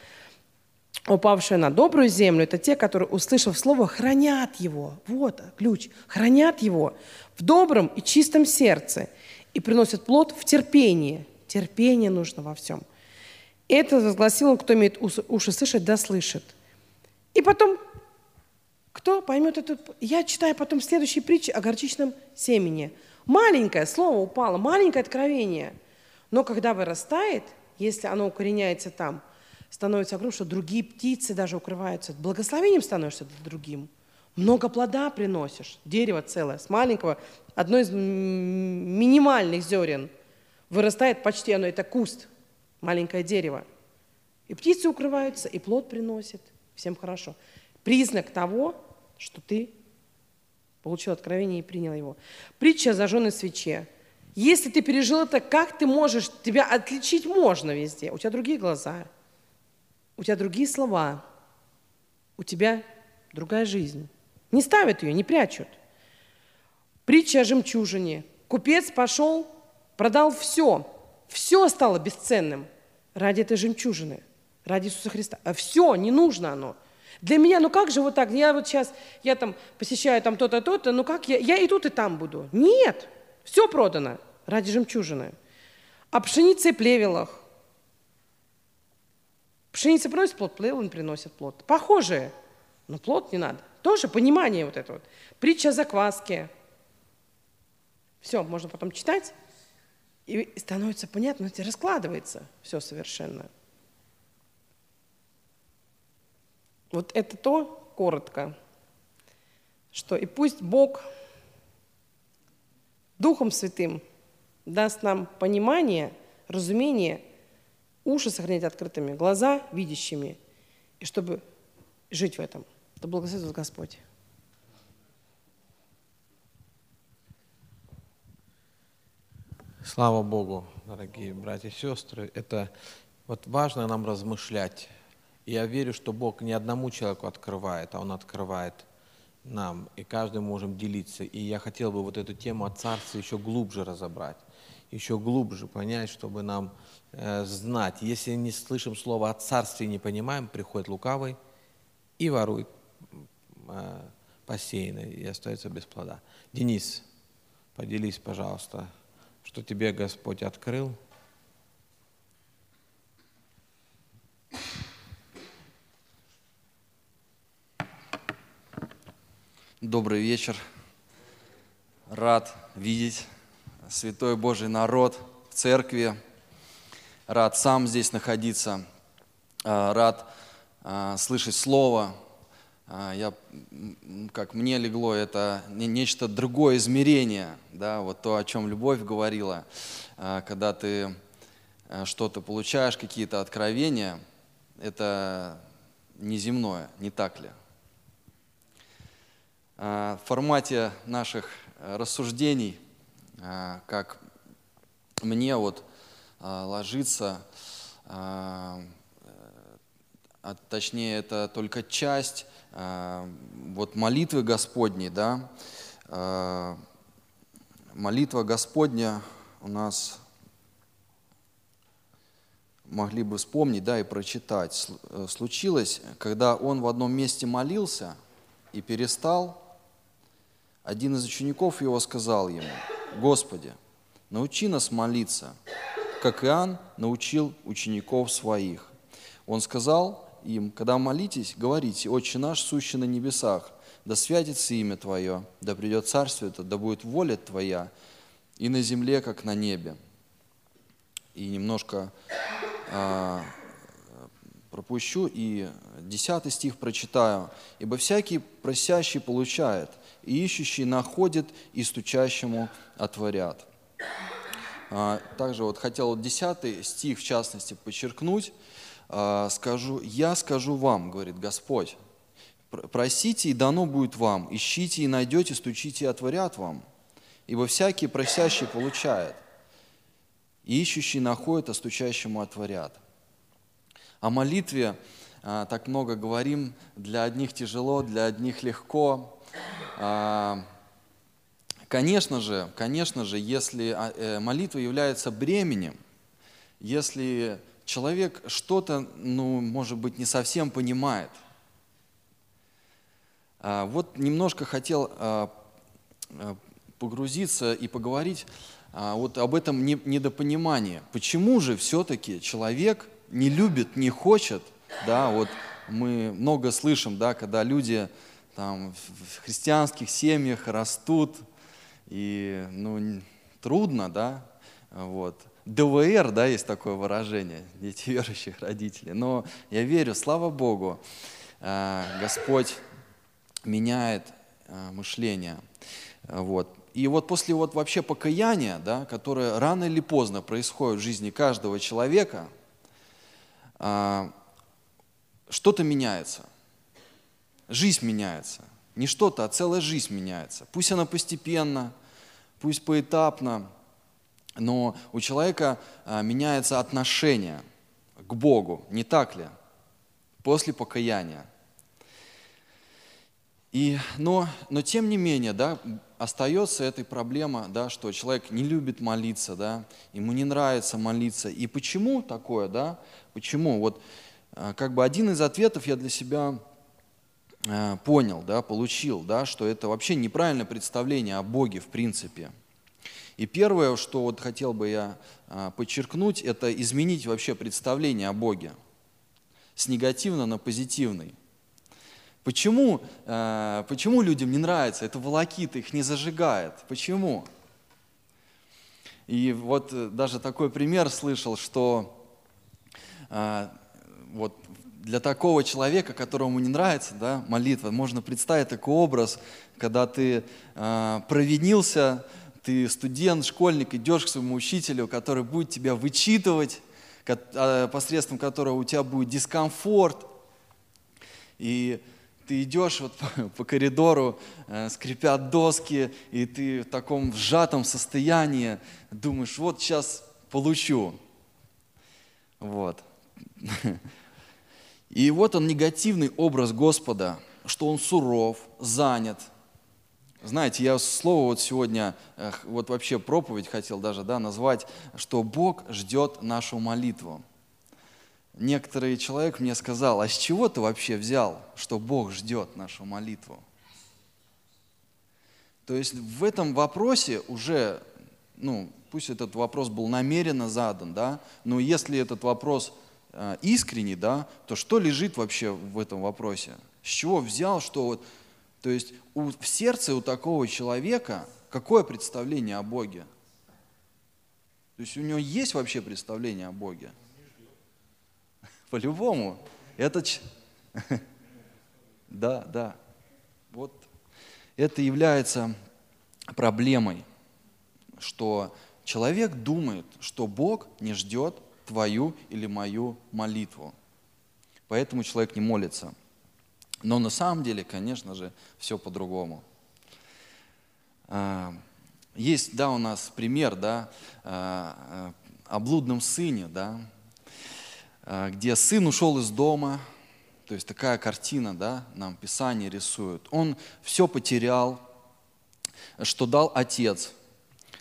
Упавшие на добрую землю – это те, которые, услышав слово, хранят его. Вот ключ. Хранят его в добром и чистом сердце и приносят плод в терпении. Терпение нужно во всем – это возгласил он, кто имеет уши слышать, да слышит. И потом, кто поймет это? Я читаю потом следующие притчи о горчичном семени. Маленькое слово упало, маленькое откровение. Но когда вырастает, если оно укореняется там, становится огромным, что другие птицы даже укрываются. Благословением становишься другим. много плода приносишь. Дерево целое, с маленького, одно из минимальных зерен вырастает почти, оно это куст, маленькое дерево. И птицы укрываются, и плод приносит. Всем хорошо. Признак того, что ты получил откровение и принял его. Притча о зажженной свече. Если ты пережил это, как ты можешь, тебя отличить можно везде. У тебя другие глаза, у тебя другие слова, у тебя другая жизнь. Не ставят ее, не прячут. Притча о жемчужине. Купец пошел, продал все. Все стало бесценным ради этой жемчужины, ради Иисуса Христа. А все, не нужно оно. Для меня, ну как же вот так? Я вот сейчас, я там посещаю там то-то, то-то, ну как я, я и тут, и там буду. Нет, все продано ради жемчужины. А пшеница и плевелах. Пшеница приносит плод, плевел приносит плод. Похожие, но плод не надо. Тоже понимание вот это вот. Притча о закваске. Все, можно потом читать, и становится понятно, раскладывается все совершенно. Вот это то, коротко, что и пусть Бог Духом Святым даст нам понимание, разумение, уши сохранить открытыми, глаза видящими, и чтобы жить в этом. Да благословит вас Господь. Слава Богу, дорогие братья и сестры. Это вот важно нам размышлять. Я верю, что Бог не одному человеку открывает, а Он открывает нам, и каждый можем делиться. И я хотел бы вот эту тему о царстве еще глубже разобрать, еще глубже понять, чтобы нам э, знать. Если не слышим слово о царстве и не понимаем, приходит лукавый и ворует э, посеянное и остается без плода. Денис, поделись, пожалуйста, что тебе Господь открыл. Добрый вечер. Рад видеть святой Божий народ в церкви. Рад сам здесь находиться. А, рад а, слышать Слово. А, я, как мне легло, это нечто другое измерение. Да, вот то, о чем Любовь говорила. Когда ты что-то получаешь, какие-то откровения, это неземное, не так ли? В формате наших э, рассуждений, э, как мне вот э, ложится, точнее это только часть вот молитвы Господней, да, молитва Господня у нас могли бы вспомнить, да, и прочитать. Случилось, когда он в одном месте молился и перестал, один из учеников его сказал ему, «Господи, научи нас молиться, как Иоанн научил учеников своих». Он сказал им, когда молитесь, говорите, «Отче наш, сущий на небесах, да святится имя Твое, да придет Царствие Это, да будет воля Твоя и на земле, как на небе». И немножко а, пропущу и десятый стих прочитаю. «Ибо всякий просящий получает, и ищущий находит, и стучащему отворят». А, также вот хотел вот 10 стих в частности подчеркнуть. А, скажу, «Я скажу вам, — говорит Господь, — просите, и дано будет вам, ищите, и найдете, стучите, и отворят вам. Ибо всякий просящий получает, и ищущий находит, а стучащему отворят». О молитве а, так много говорим, для одних тяжело, для одних легко. А, конечно же, конечно же, если а, э, молитва является бременем, если человек что-то, ну, может быть, не совсем понимает, а, вот немножко хотел погрузиться и поговорить вот об этом недопонимании. Почему же все-таки человек не любит, не хочет, да, вот мы много слышим, да, когда люди там в христианских семьях растут, и, ну, трудно, да, вот. ДВР, да, есть такое выражение, дети [laughs] верующих родителей. Но я верю, слава Богу, э, Господь меняет э, мышление. Э, Вот. И вот после вот вообще покаяния, да, которое рано или поздно происходит в жизни каждого человека, а, что-то меняется. Жизнь меняется. Не что-то, а целая жизнь меняется. Пусть она постепенно, пусть поэтапно, но у человека а, меняется отношение к Богу, не так ли? После покаяния. И, но, но тем не менее, да, остается эта проблема, да, что человек не любит молиться, да, ему не нравится молиться. И почему такое, да? Почему? Вот а, как бы один из ответов я для себя понял, да, получил, да, что это вообще неправильное представление о Боге в принципе. И первое, что вот хотел бы я а, подчеркнуть, это изменить вообще представление о Боге с негативного на позитивный. Почему, э, почему людям не нравится? Это волокита, их не зажигает. Почему? И вот э, даже такой пример слышал, что э, вот для такого человека, которому не нравится да, молитва, можно представить такой образ, когда ты э, провинился, ты студент, школьник, идешь к своему учителю, который будет тебя вычитывать, ко- посредством которого у тебя будет дискомфорт. И ты идешь вот [laughs] по, по коридору, э, скрипят доски, и ты в таком сжатом состоянии думаешь, вот сейчас получу. Вот. [laughs] И вот он негативный образ Господа, что он суров, занят. Знаете, я слово вот сегодня, вот вообще проповедь хотел даже да, назвать, что Бог ждет нашу молитву некоторый человек мне сказал, а с чего ты вообще взял, что Бог ждет нашу молитву? То есть в этом вопросе уже, ну, пусть этот вопрос был намеренно задан, да, но если этот вопрос искренний, да, то что лежит вообще в этом вопросе? С чего взял, что вот, то есть у, в сердце у такого человека какое представление о Боге? То есть у него есть вообще представление о Боге? [laughs] По-любому. Это... [laughs] Да, да. Вот это является проблемой, что человек думает, что Бог не ждет твою или мою молитву. Поэтому человек не молится. Но на самом деле, конечно же, все по-другому. А, есть, да, у нас пример, да, а, о блудном сыне, да, а, где сын ушел из дома, то есть такая картина, да, нам Писание рисует. Он все потерял, что дал отец,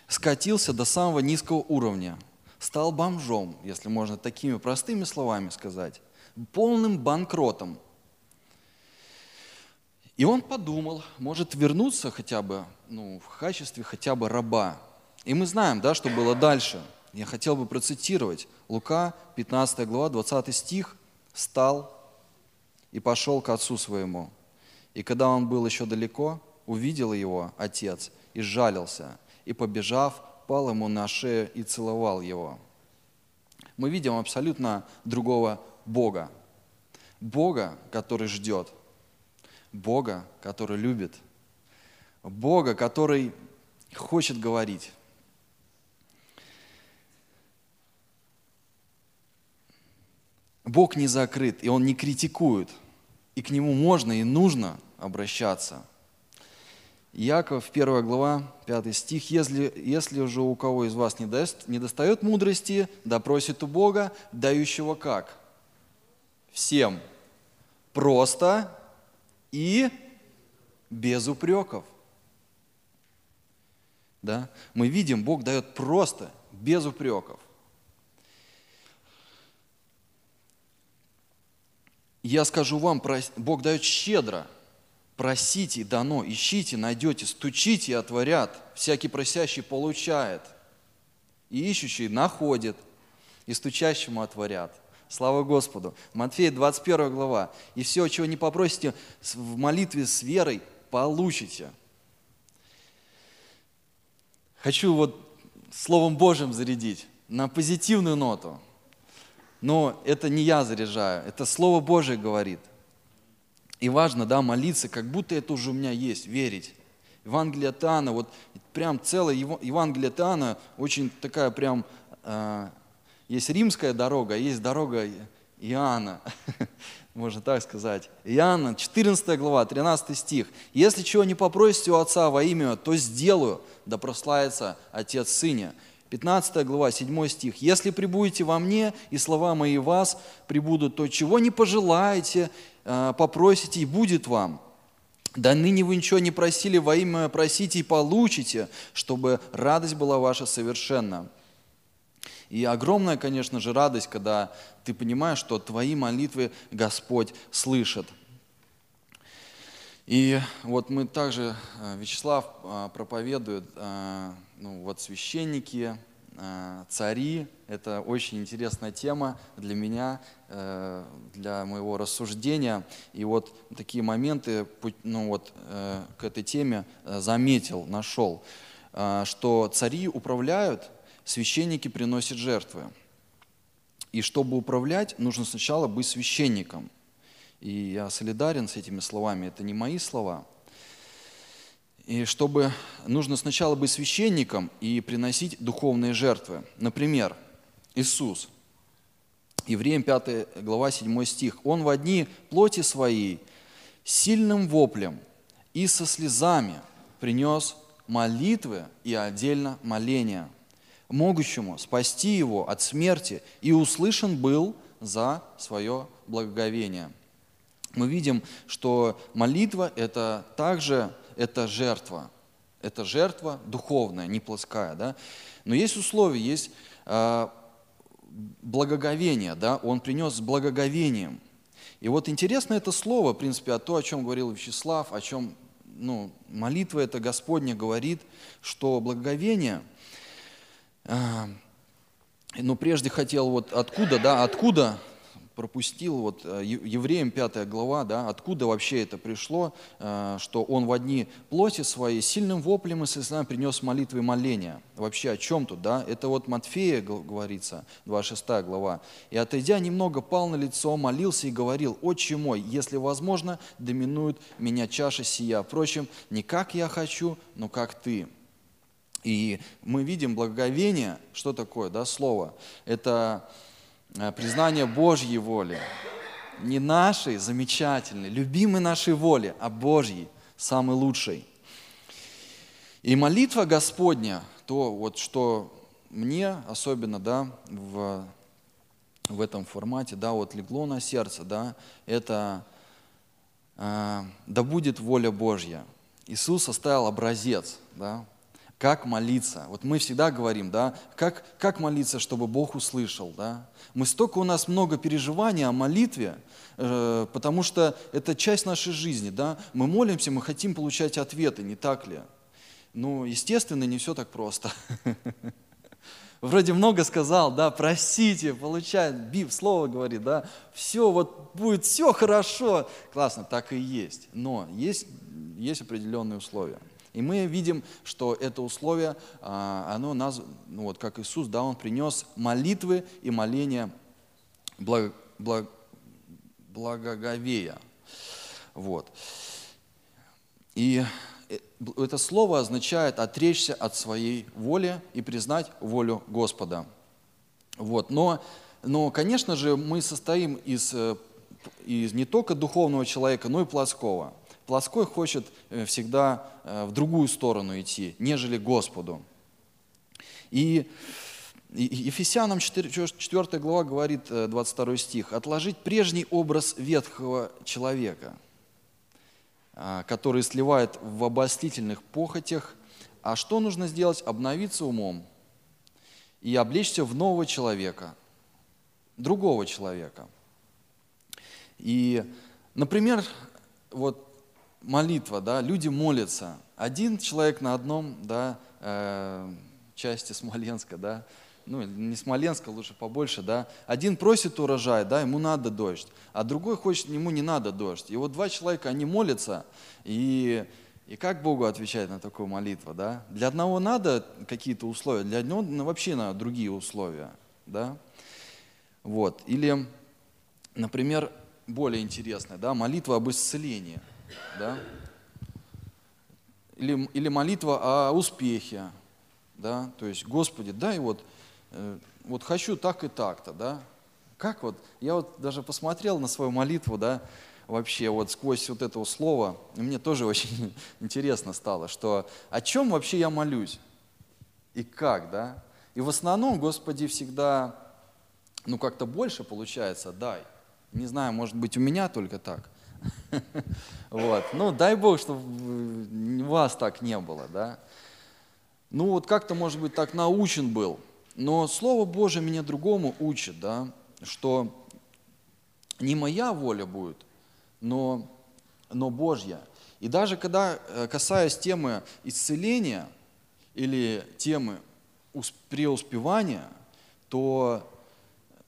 скатился до самого низкого уровня, стал бомжом, если можно такими простыми словами сказать, полным банкротом. И он подумал, может вернуться хотя бы, ну, в качестве хотя бы раба. И мы знаем, да, что было дальше – я хотел бы процитировать. Лука, 15 глава, 20 стих. «Встал и пошел к отцу своему. И когда он был еще далеко, увидел его отец и сжалился, и, побежав, пал ему на шею и целовал его». Мы видим абсолютно другого Бога. Бога, который ждет. Бога, который любит. Бога, который хочет говорить. Бог не закрыт, и Он не критикует, и к Нему можно и нужно обращаться. Яков, 1 глава, 5 стих. «Если, если же у кого из вас не, даст, не достает мудрости, допросит у Бога, дающего как? Всем. Просто и без упреков». Да? Мы видим, Бог дает просто, без упреков. Я скажу вам, Бог дает щедро. Просите, дано, ищите, найдете, стучите отворят. Всякий просящий получает. И ищущий находит, и стучащему отворят. Слава Господу. Матфея 21 глава. И все, чего не попросите в молитве с верой, получите. Хочу вот Словом Божьим зарядить на позитивную ноту. Но это не я заряжаю, это Слово Божие говорит. И важно, да, молиться, как будто это уже у меня есть, верить. Евангелие от вот прям целое Ева- Евангелие от очень такая прям, э, есть римская дорога, а есть дорога Иоанна, [laughs] можно так сказать. Иоанна, 14 глава, 13 стих. «Если чего не попросите у Отца во имя, то сделаю, да прославится Отец Сыне». 15 глава, 7 стих. «Если прибудете во мне, и слова мои вас прибудут, то чего не пожелаете, попросите, и будет вам». Да ныне вы ничего не просили во имя просите и получите, чтобы радость была ваша совершенна. И огромная, конечно же, радость, когда ты понимаешь, что твои молитвы Господь слышит. И вот мы также, э, Вячеслав э, проповедует, э, ну вот священники, цари, это очень интересная тема для меня, для моего рассуждения. И вот такие моменты, ну вот к этой теме заметил, нашел, что цари управляют, священники приносят жертвы. И чтобы управлять, нужно сначала быть священником. И я солидарен с этими словами, это не мои слова. И чтобы нужно сначала быть священником и приносить духовные жертвы. Например, Иисус, Евреям 5 глава 7 стих, «Он в одни плоти своей сильным воплем и со слезами принес молитвы и отдельно моления, могущему спасти его от смерти, и услышан был за свое благоговение» мы видим, что молитва – это также это жертва. Это жертва духовная, не плоская. Да? Но есть условия, есть э, благоговение. Да? Он принес с благоговением. И вот интересно это слово, в принципе, о том, о чем говорил Вячеслав, о чем ну, молитва это Господня говорит, что благоговение, э, ну, прежде хотел вот откуда, да, откуда пропустил, вот э, Евреям 5 глава, да, откуда вообще это пришло, э, что он в одни плоти своей сильным воплем и слезами принес молитвы и моления. Вообще о чем тут, да? Это вот Матфея говорится, 26 глава. «И отойдя немного, пал на лицо, молился и говорил, «Отче мой, если возможно, доминует меня чаша сия. Впрочем, не как я хочу, но как ты». И мы видим благоговение, что такое, да, слово? Это признание Божьей воли. Не нашей замечательной, любимой нашей воли, а Божьей, самой лучшей. И молитва Господня, то вот что мне особенно, да, в, в этом формате, да, вот легло на сердце, да, это э, да будет воля Божья. Иисус оставил образец, да, как молиться. Вот мы всегда говорим, да, как, как молиться, чтобы Бог услышал, да. Мы столько у нас много переживаний о молитве, э, потому что это часть нашей жизни, да. Мы молимся, мы хотим получать ответы, не так ли? Ну, естественно, не все так просто. [laughs] Вроде много сказал, да, простите, получает, Биб слово говорит, да, все, вот будет все хорошо. Классно, так и есть. Но есть, есть определенные условия. И мы видим, что это условие, а, оно нас, ну вот как Иисус, да, Он принес молитвы и моления благ, благ, благоговея. Вот. И э, это слово означает отречься от своей воли и признать волю Господа. Вот. Но, но, конечно же, мы состоим из, э, из не только духовного человека, но и плоского. Плоской хочет э, всегда э, в другую сторону идти, нежели Господу. И Ефесянам 4, 4 глава говорит, 22 э, стих, «Отложить прежний образ ветхого человека, который сливает в обольстительных похотях. А что нужно сделать? Обновиться умом и облечься в нового человека, другого человека». И, например, вот молитва, да, люди молятся. Один человек на одном, да, э, части Смоленска, да, ну, не Смоленска, лучше побольше, да. Один просит урожай, да, ему надо дождь, а другой хочет, ему не надо дождь. И вот два человека, они молятся, и, и как Богу отвечать на такую молитву, да? Для одного надо какие-то условия, для одного вообще надо другие условия, да. Вот. Или, например, более интересная, да, молитва об исцелении, да, или, или молитва о успехе, да, то есть, Господи, дай вот, э, вот хочу так и так-то, да, как вот, я вот даже посмотрел на свою молитву, да, вообще вот сквозь вот это слово, и мне тоже [laughs] очень интересно стало, что о чем вообще я молюсь? И как, да, и в основном, Господи, всегда, ну как-то больше получается, дай, не знаю, может быть, у меня только так, [laughs] вот, ну дай Бог, чтобы у вас так не было, да, ну вот как-то, может быть, так научен был. Но Слово Божие меня другому учит, да, что не моя воля будет, но, но Божья. И даже когда, э, касаясь темы исцеления или темы преуспевания, то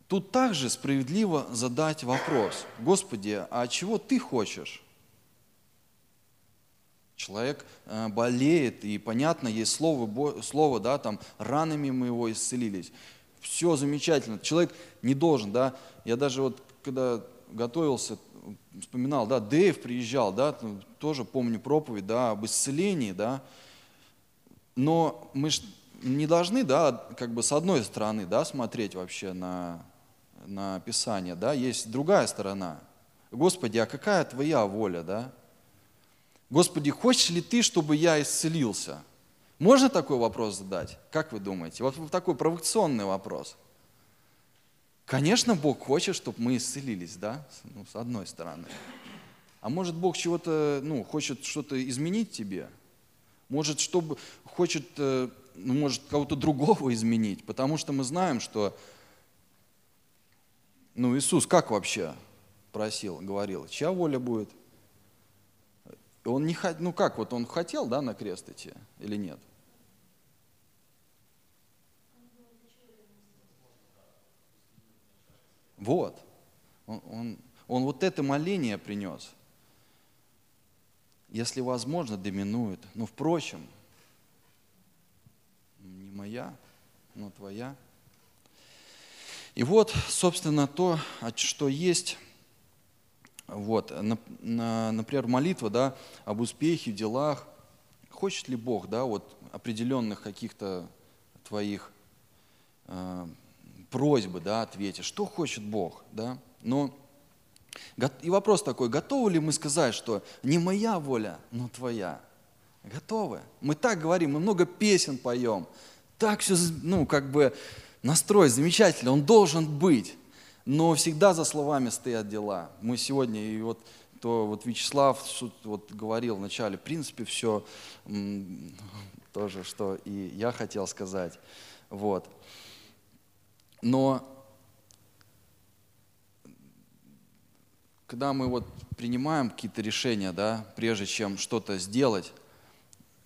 тут также справедливо задать вопрос, Господи, а чего Ты хочешь? Человек э, болеет, и понятно, есть слово, слово, да, там, ранами мы его исцелились. Все замечательно. Человек не должен, да. Я даже вот, когда готовился, вспоминал, да, Дэйв приезжал, да, тоже помню проповедь, да, об исцелении, да. Но мы ж не должны, да, как бы с одной стороны, да, смотреть вообще на, на Писание, да, есть другая сторона. Господи, а какая Твоя воля, да? Господи, хочешь ли ты, чтобы я исцелился? Можно такой вопрос задать? Как вы думаете? Вот такой провокационный вопрос. Конечно, Бог хочет, чтобы мы исцелились, да, ну, с одной стороны. А может, Бог чего-то, ну, хочет что-то изменить тебе? Может, чтобы, хочет, э, ну, может, кого-то другого [laughs] изменить? Потому что мы знаем, что, ну, Иисус как вообще просил, говорил, чья воля будет? Он не хотел, ну как, вот он хотел, да, на крест идти или нет? Вот. Он, он, он вот это моление принес. Если возможно, доминует. Но впрочем, не моя, но твоя. И вот, собственно, то, что есть вот, например, молитва да, об успехе в делах. Хочет ли Бог да, вот, определенных каких-то твоих э, просьбы да, ответить? Что хочет Бог? Да? Но, и вопрос такой, готовы ли мы сказать, что не моя воля, но твоя? Готовы? Мы так говорим, мы много песен поем, так все, ну, как бы настрой замечательно, он должен быть но всегда за словами стоят дела. Мы сегодня, и вот то вот Вячеслав вот говорил вначале, в принципе, все тоже, что и я хотел сказать. Вот. Но когда мы вот принимаем какие-то решения, да, прежде чем что-то сделать,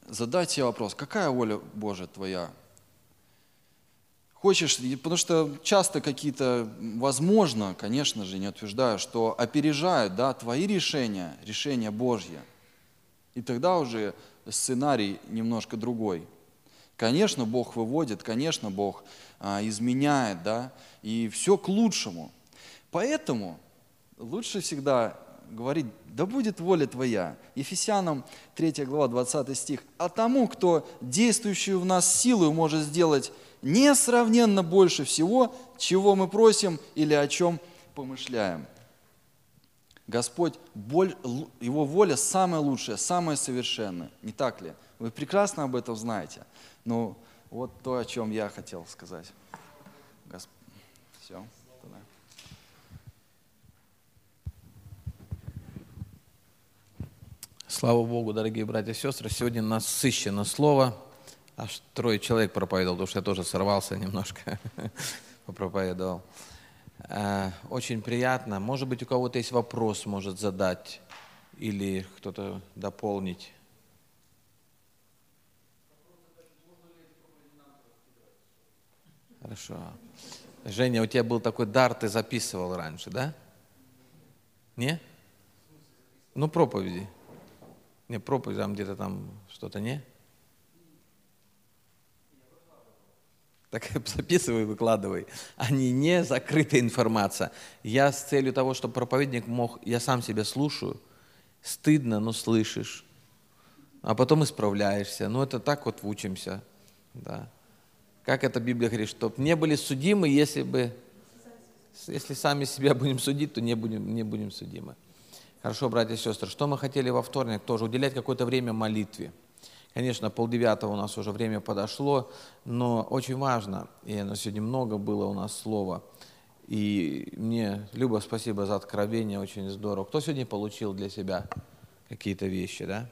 задать себе вопрос, какая воля Божия твоя хочешь, потому что часто какие-то, возможно, конечно же, не утверждаю, что опережают да, твои решения, решения Божьи. И тогда уже сценарий немножко другой. Конечно, Бог выводит, конечно, Бог а, изменяет, да, и все к лучшему. Поэтому лучше всегда говорить, да будет воля Твоя. Ефесянам 3 глава 20 стих. А тому, кто действующую в нас силу может сделать несравненно больше всего, чего мы просим или о чем помышляем. Господь, Его воля самая лучшая, самая совершенная. Не так ли? Вы прекрасно об этом знаете. Но вот то, о чем я хотел сказать. Госп... Все. Слава Богу, дорогие братья и сестры, сегодня насыщено слово. Аж трое человек проповедовал, потому что я тоже сорвался немножко, [laughs] попроповедовал. Э, очень приятно. Может быть, у кого-то есть вопрос, может задать или кто-то дополнить. Хорошо. Женя, у тебя был такой дар, ты записывал раньше, да? Не? Ну, проповеди. Не, проповедь, там где-то там что-то, не? Так [laughs] записывай, выкладывай. Они не закрытая информация. Я с целью того, чтобы проповедник мог, я сам себя слушаю, стыдно, но слышишь. А потом исправляешься. Ну, это так вот учимся. Да. Как это Библия говорит, чтобы не были судимы, если бы, если сами себя будем судить, то не будем, не будем судимы. Хорошо, братья и сестры, что мы хотели во вторник тоже? Уделять какое-то время молитве. Конечно, полдевятого у нас уже время подошло, но очень важно, и на сегодня много было у нас слова, и мне, Люба, спасибо за откровение, очень здорово. Кто сегодня получил для себя какие-то вещи, да?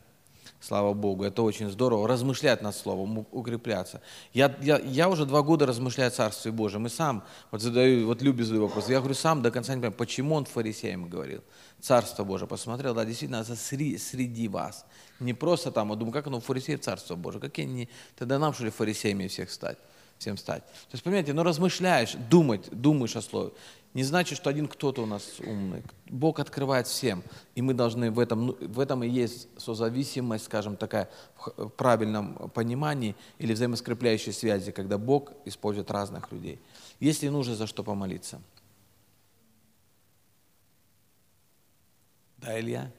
Слава Богу, это очень здорово. Размышлять над Словом, укрепляться. Я, я, я уже два года размышляю о Царстве Божьем. И сам вот задаю, вот Любе задаю вопрос. Я говорю, сам до конца не понимаю, почему он фарисеям говорил. Царство Божие посмотрел, да, действительно, это среди, среди вас. Не просто там, а думаю, как оно у фарисеев Царство Божие. Какие они, тогда нам, что ли, фарисеями всех стать? Всем стать. То есть, понимаете, ну размышляешь, думать, думаешь о Слове не значит, что один кто-то у нас умный. Бог открывает всем, и мы должны в этом, ну, в этом и есть созависимость, скажем, такая в правильном понимании или взаимоскрепляющей связи, когда Бог использует разных людей. Если нужно за что помолиться. Да, Илья?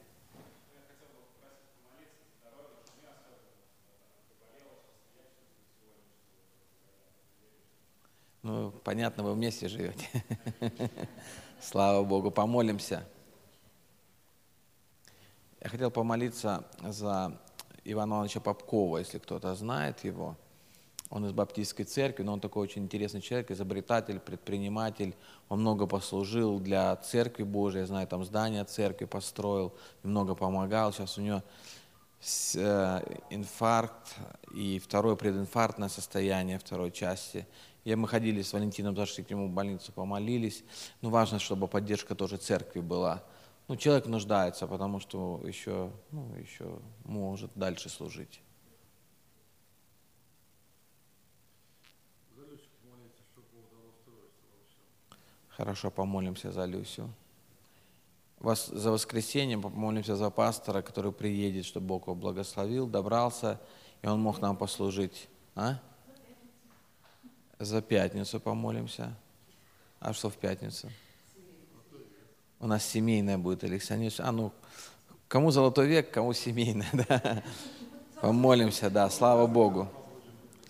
Ну, понятно, вы вместе живете. [laughs] Слава Богу, помолимся. Я хотел помолиться за Ивана Ивановича Попкова, если кто-то знает его. Он из Баптистской церкви, но он такой очень интересный человек, изобретатель, предприниматель. Он много послужил для церкви Божией, я знаю, там здание церкви построил, много помогал. Сейчас у него э, инфаркт и второе прединфарктное состояние второй части. Я, мы ходили с Валентином, зашли к нему в больницу, помолились. Но ну, важно, чтобы поддержка тоже церкви была. Ну, человек нуждается, потому что еще, ну, еще может дальше служить. Хорошо, помолимся за Люсю. Вас, за воскресенье помолимся за пастора, который приедет, чтобы Бог его благословил, добрался, и он мог нам послужить. А? За пятницу помолимся. А что в пятницу? У нас семейная будет, Александр А ну, кому золотой век, кому семейная, [laughs] да? Помолимся, да, слава Богу.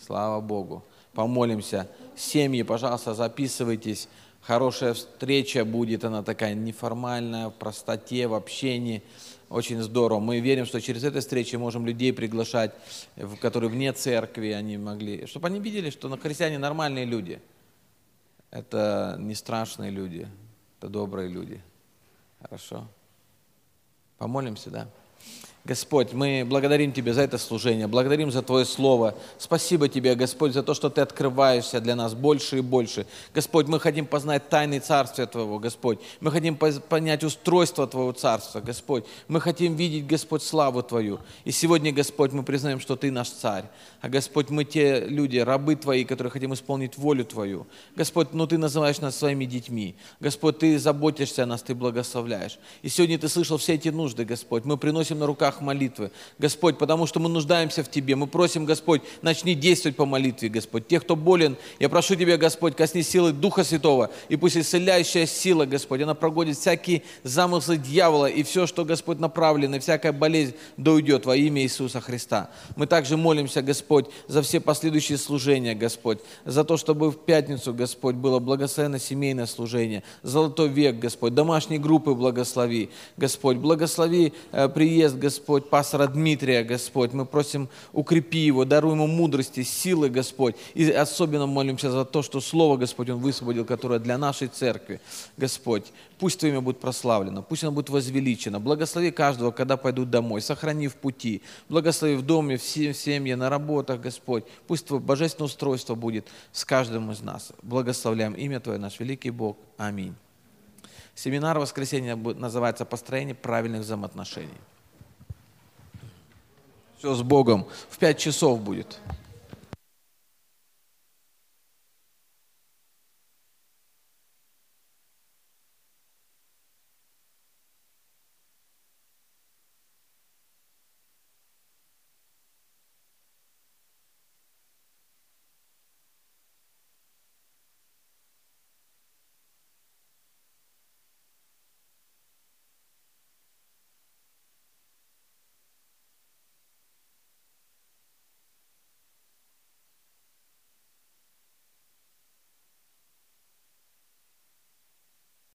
Слава Богу. Помолимся. Семьи, пожалуйста, записывайтесь. Хорошая встреча будет, она такая неформальная, в простоте, в общении. Очень здорово. Мы верим, что через эту встречу можем людей приглашать, которые вне церкви, они могли, чтобы они видели, что на христиане нормальные люди. Это не страшные люди, это добрые люди. Хорошо. Помолимся, да? Господь, мы благодарим Тебя за это служение, благодарим за Твое Слово. Спасибо Тебе, Господь, за то, что Ты открываешься для нас больше и больше. Господь, мы хотим познать тайны Царствия Твоего, Господь. Мы хотим понять устройство Твоего Царства, Господь. Мы хотим видеть, Господь, славу Твою. И сегодня, Господь, мы признаем, что Ты наш Царь. А, Господь, мы те люди, рабы Твои, которые хотим исполнить волю Твою. Господь, ну Ты называешь нас своими детьми. Господь, Ты заботишься о нас, Ты благословляешь. И сегодня Ты слышал все эти нужды, Господь. Мы приносим на руках устах молитвы. Господь, потому что мы нуждаемся в Тебе. Мы просим, Господь, начни действовать по молитве, Господь. Тех, кто болен, я прошу Тебя, Господь, косни силы Духа Святого, и пусть исцеляющая сила, Господь, она прогонит всякие замыслы дьявола, и все, что, Господь, направлено, всякая болезнь да уйдет во имя Иисуса Христа. Мы также молимся, Господь, за все последующие служения, Господь, за то, чтобы в пятницу, Господь, было благословенно семейное служение, золотой век, Господь, домашние группы благослови, Господь, благослови э, приезд, Господь, Господь, пастора Дмитрия, Господь. Мы просим, укрепи его, даруй ему мудрости, силы, Господь. И особенно молимся за то, что Слово, Господь, он высвободил, которое для нашей церкви. Господь, пусть Твое имя будет прославлено, пусть оно будет возвеличено. Благослови каждого, когда пойдут домой, сохрани в пути. Благослови в доме, в семье, на работах, Господь. Пусть Твое божественное устройство будет с каждым из нас. Благословляем имя Твое, наш великий Бог. Аминь. Семинар воскресенья называется «Построение правильных взаимоотношений». Все с Богом. В пять часов будет.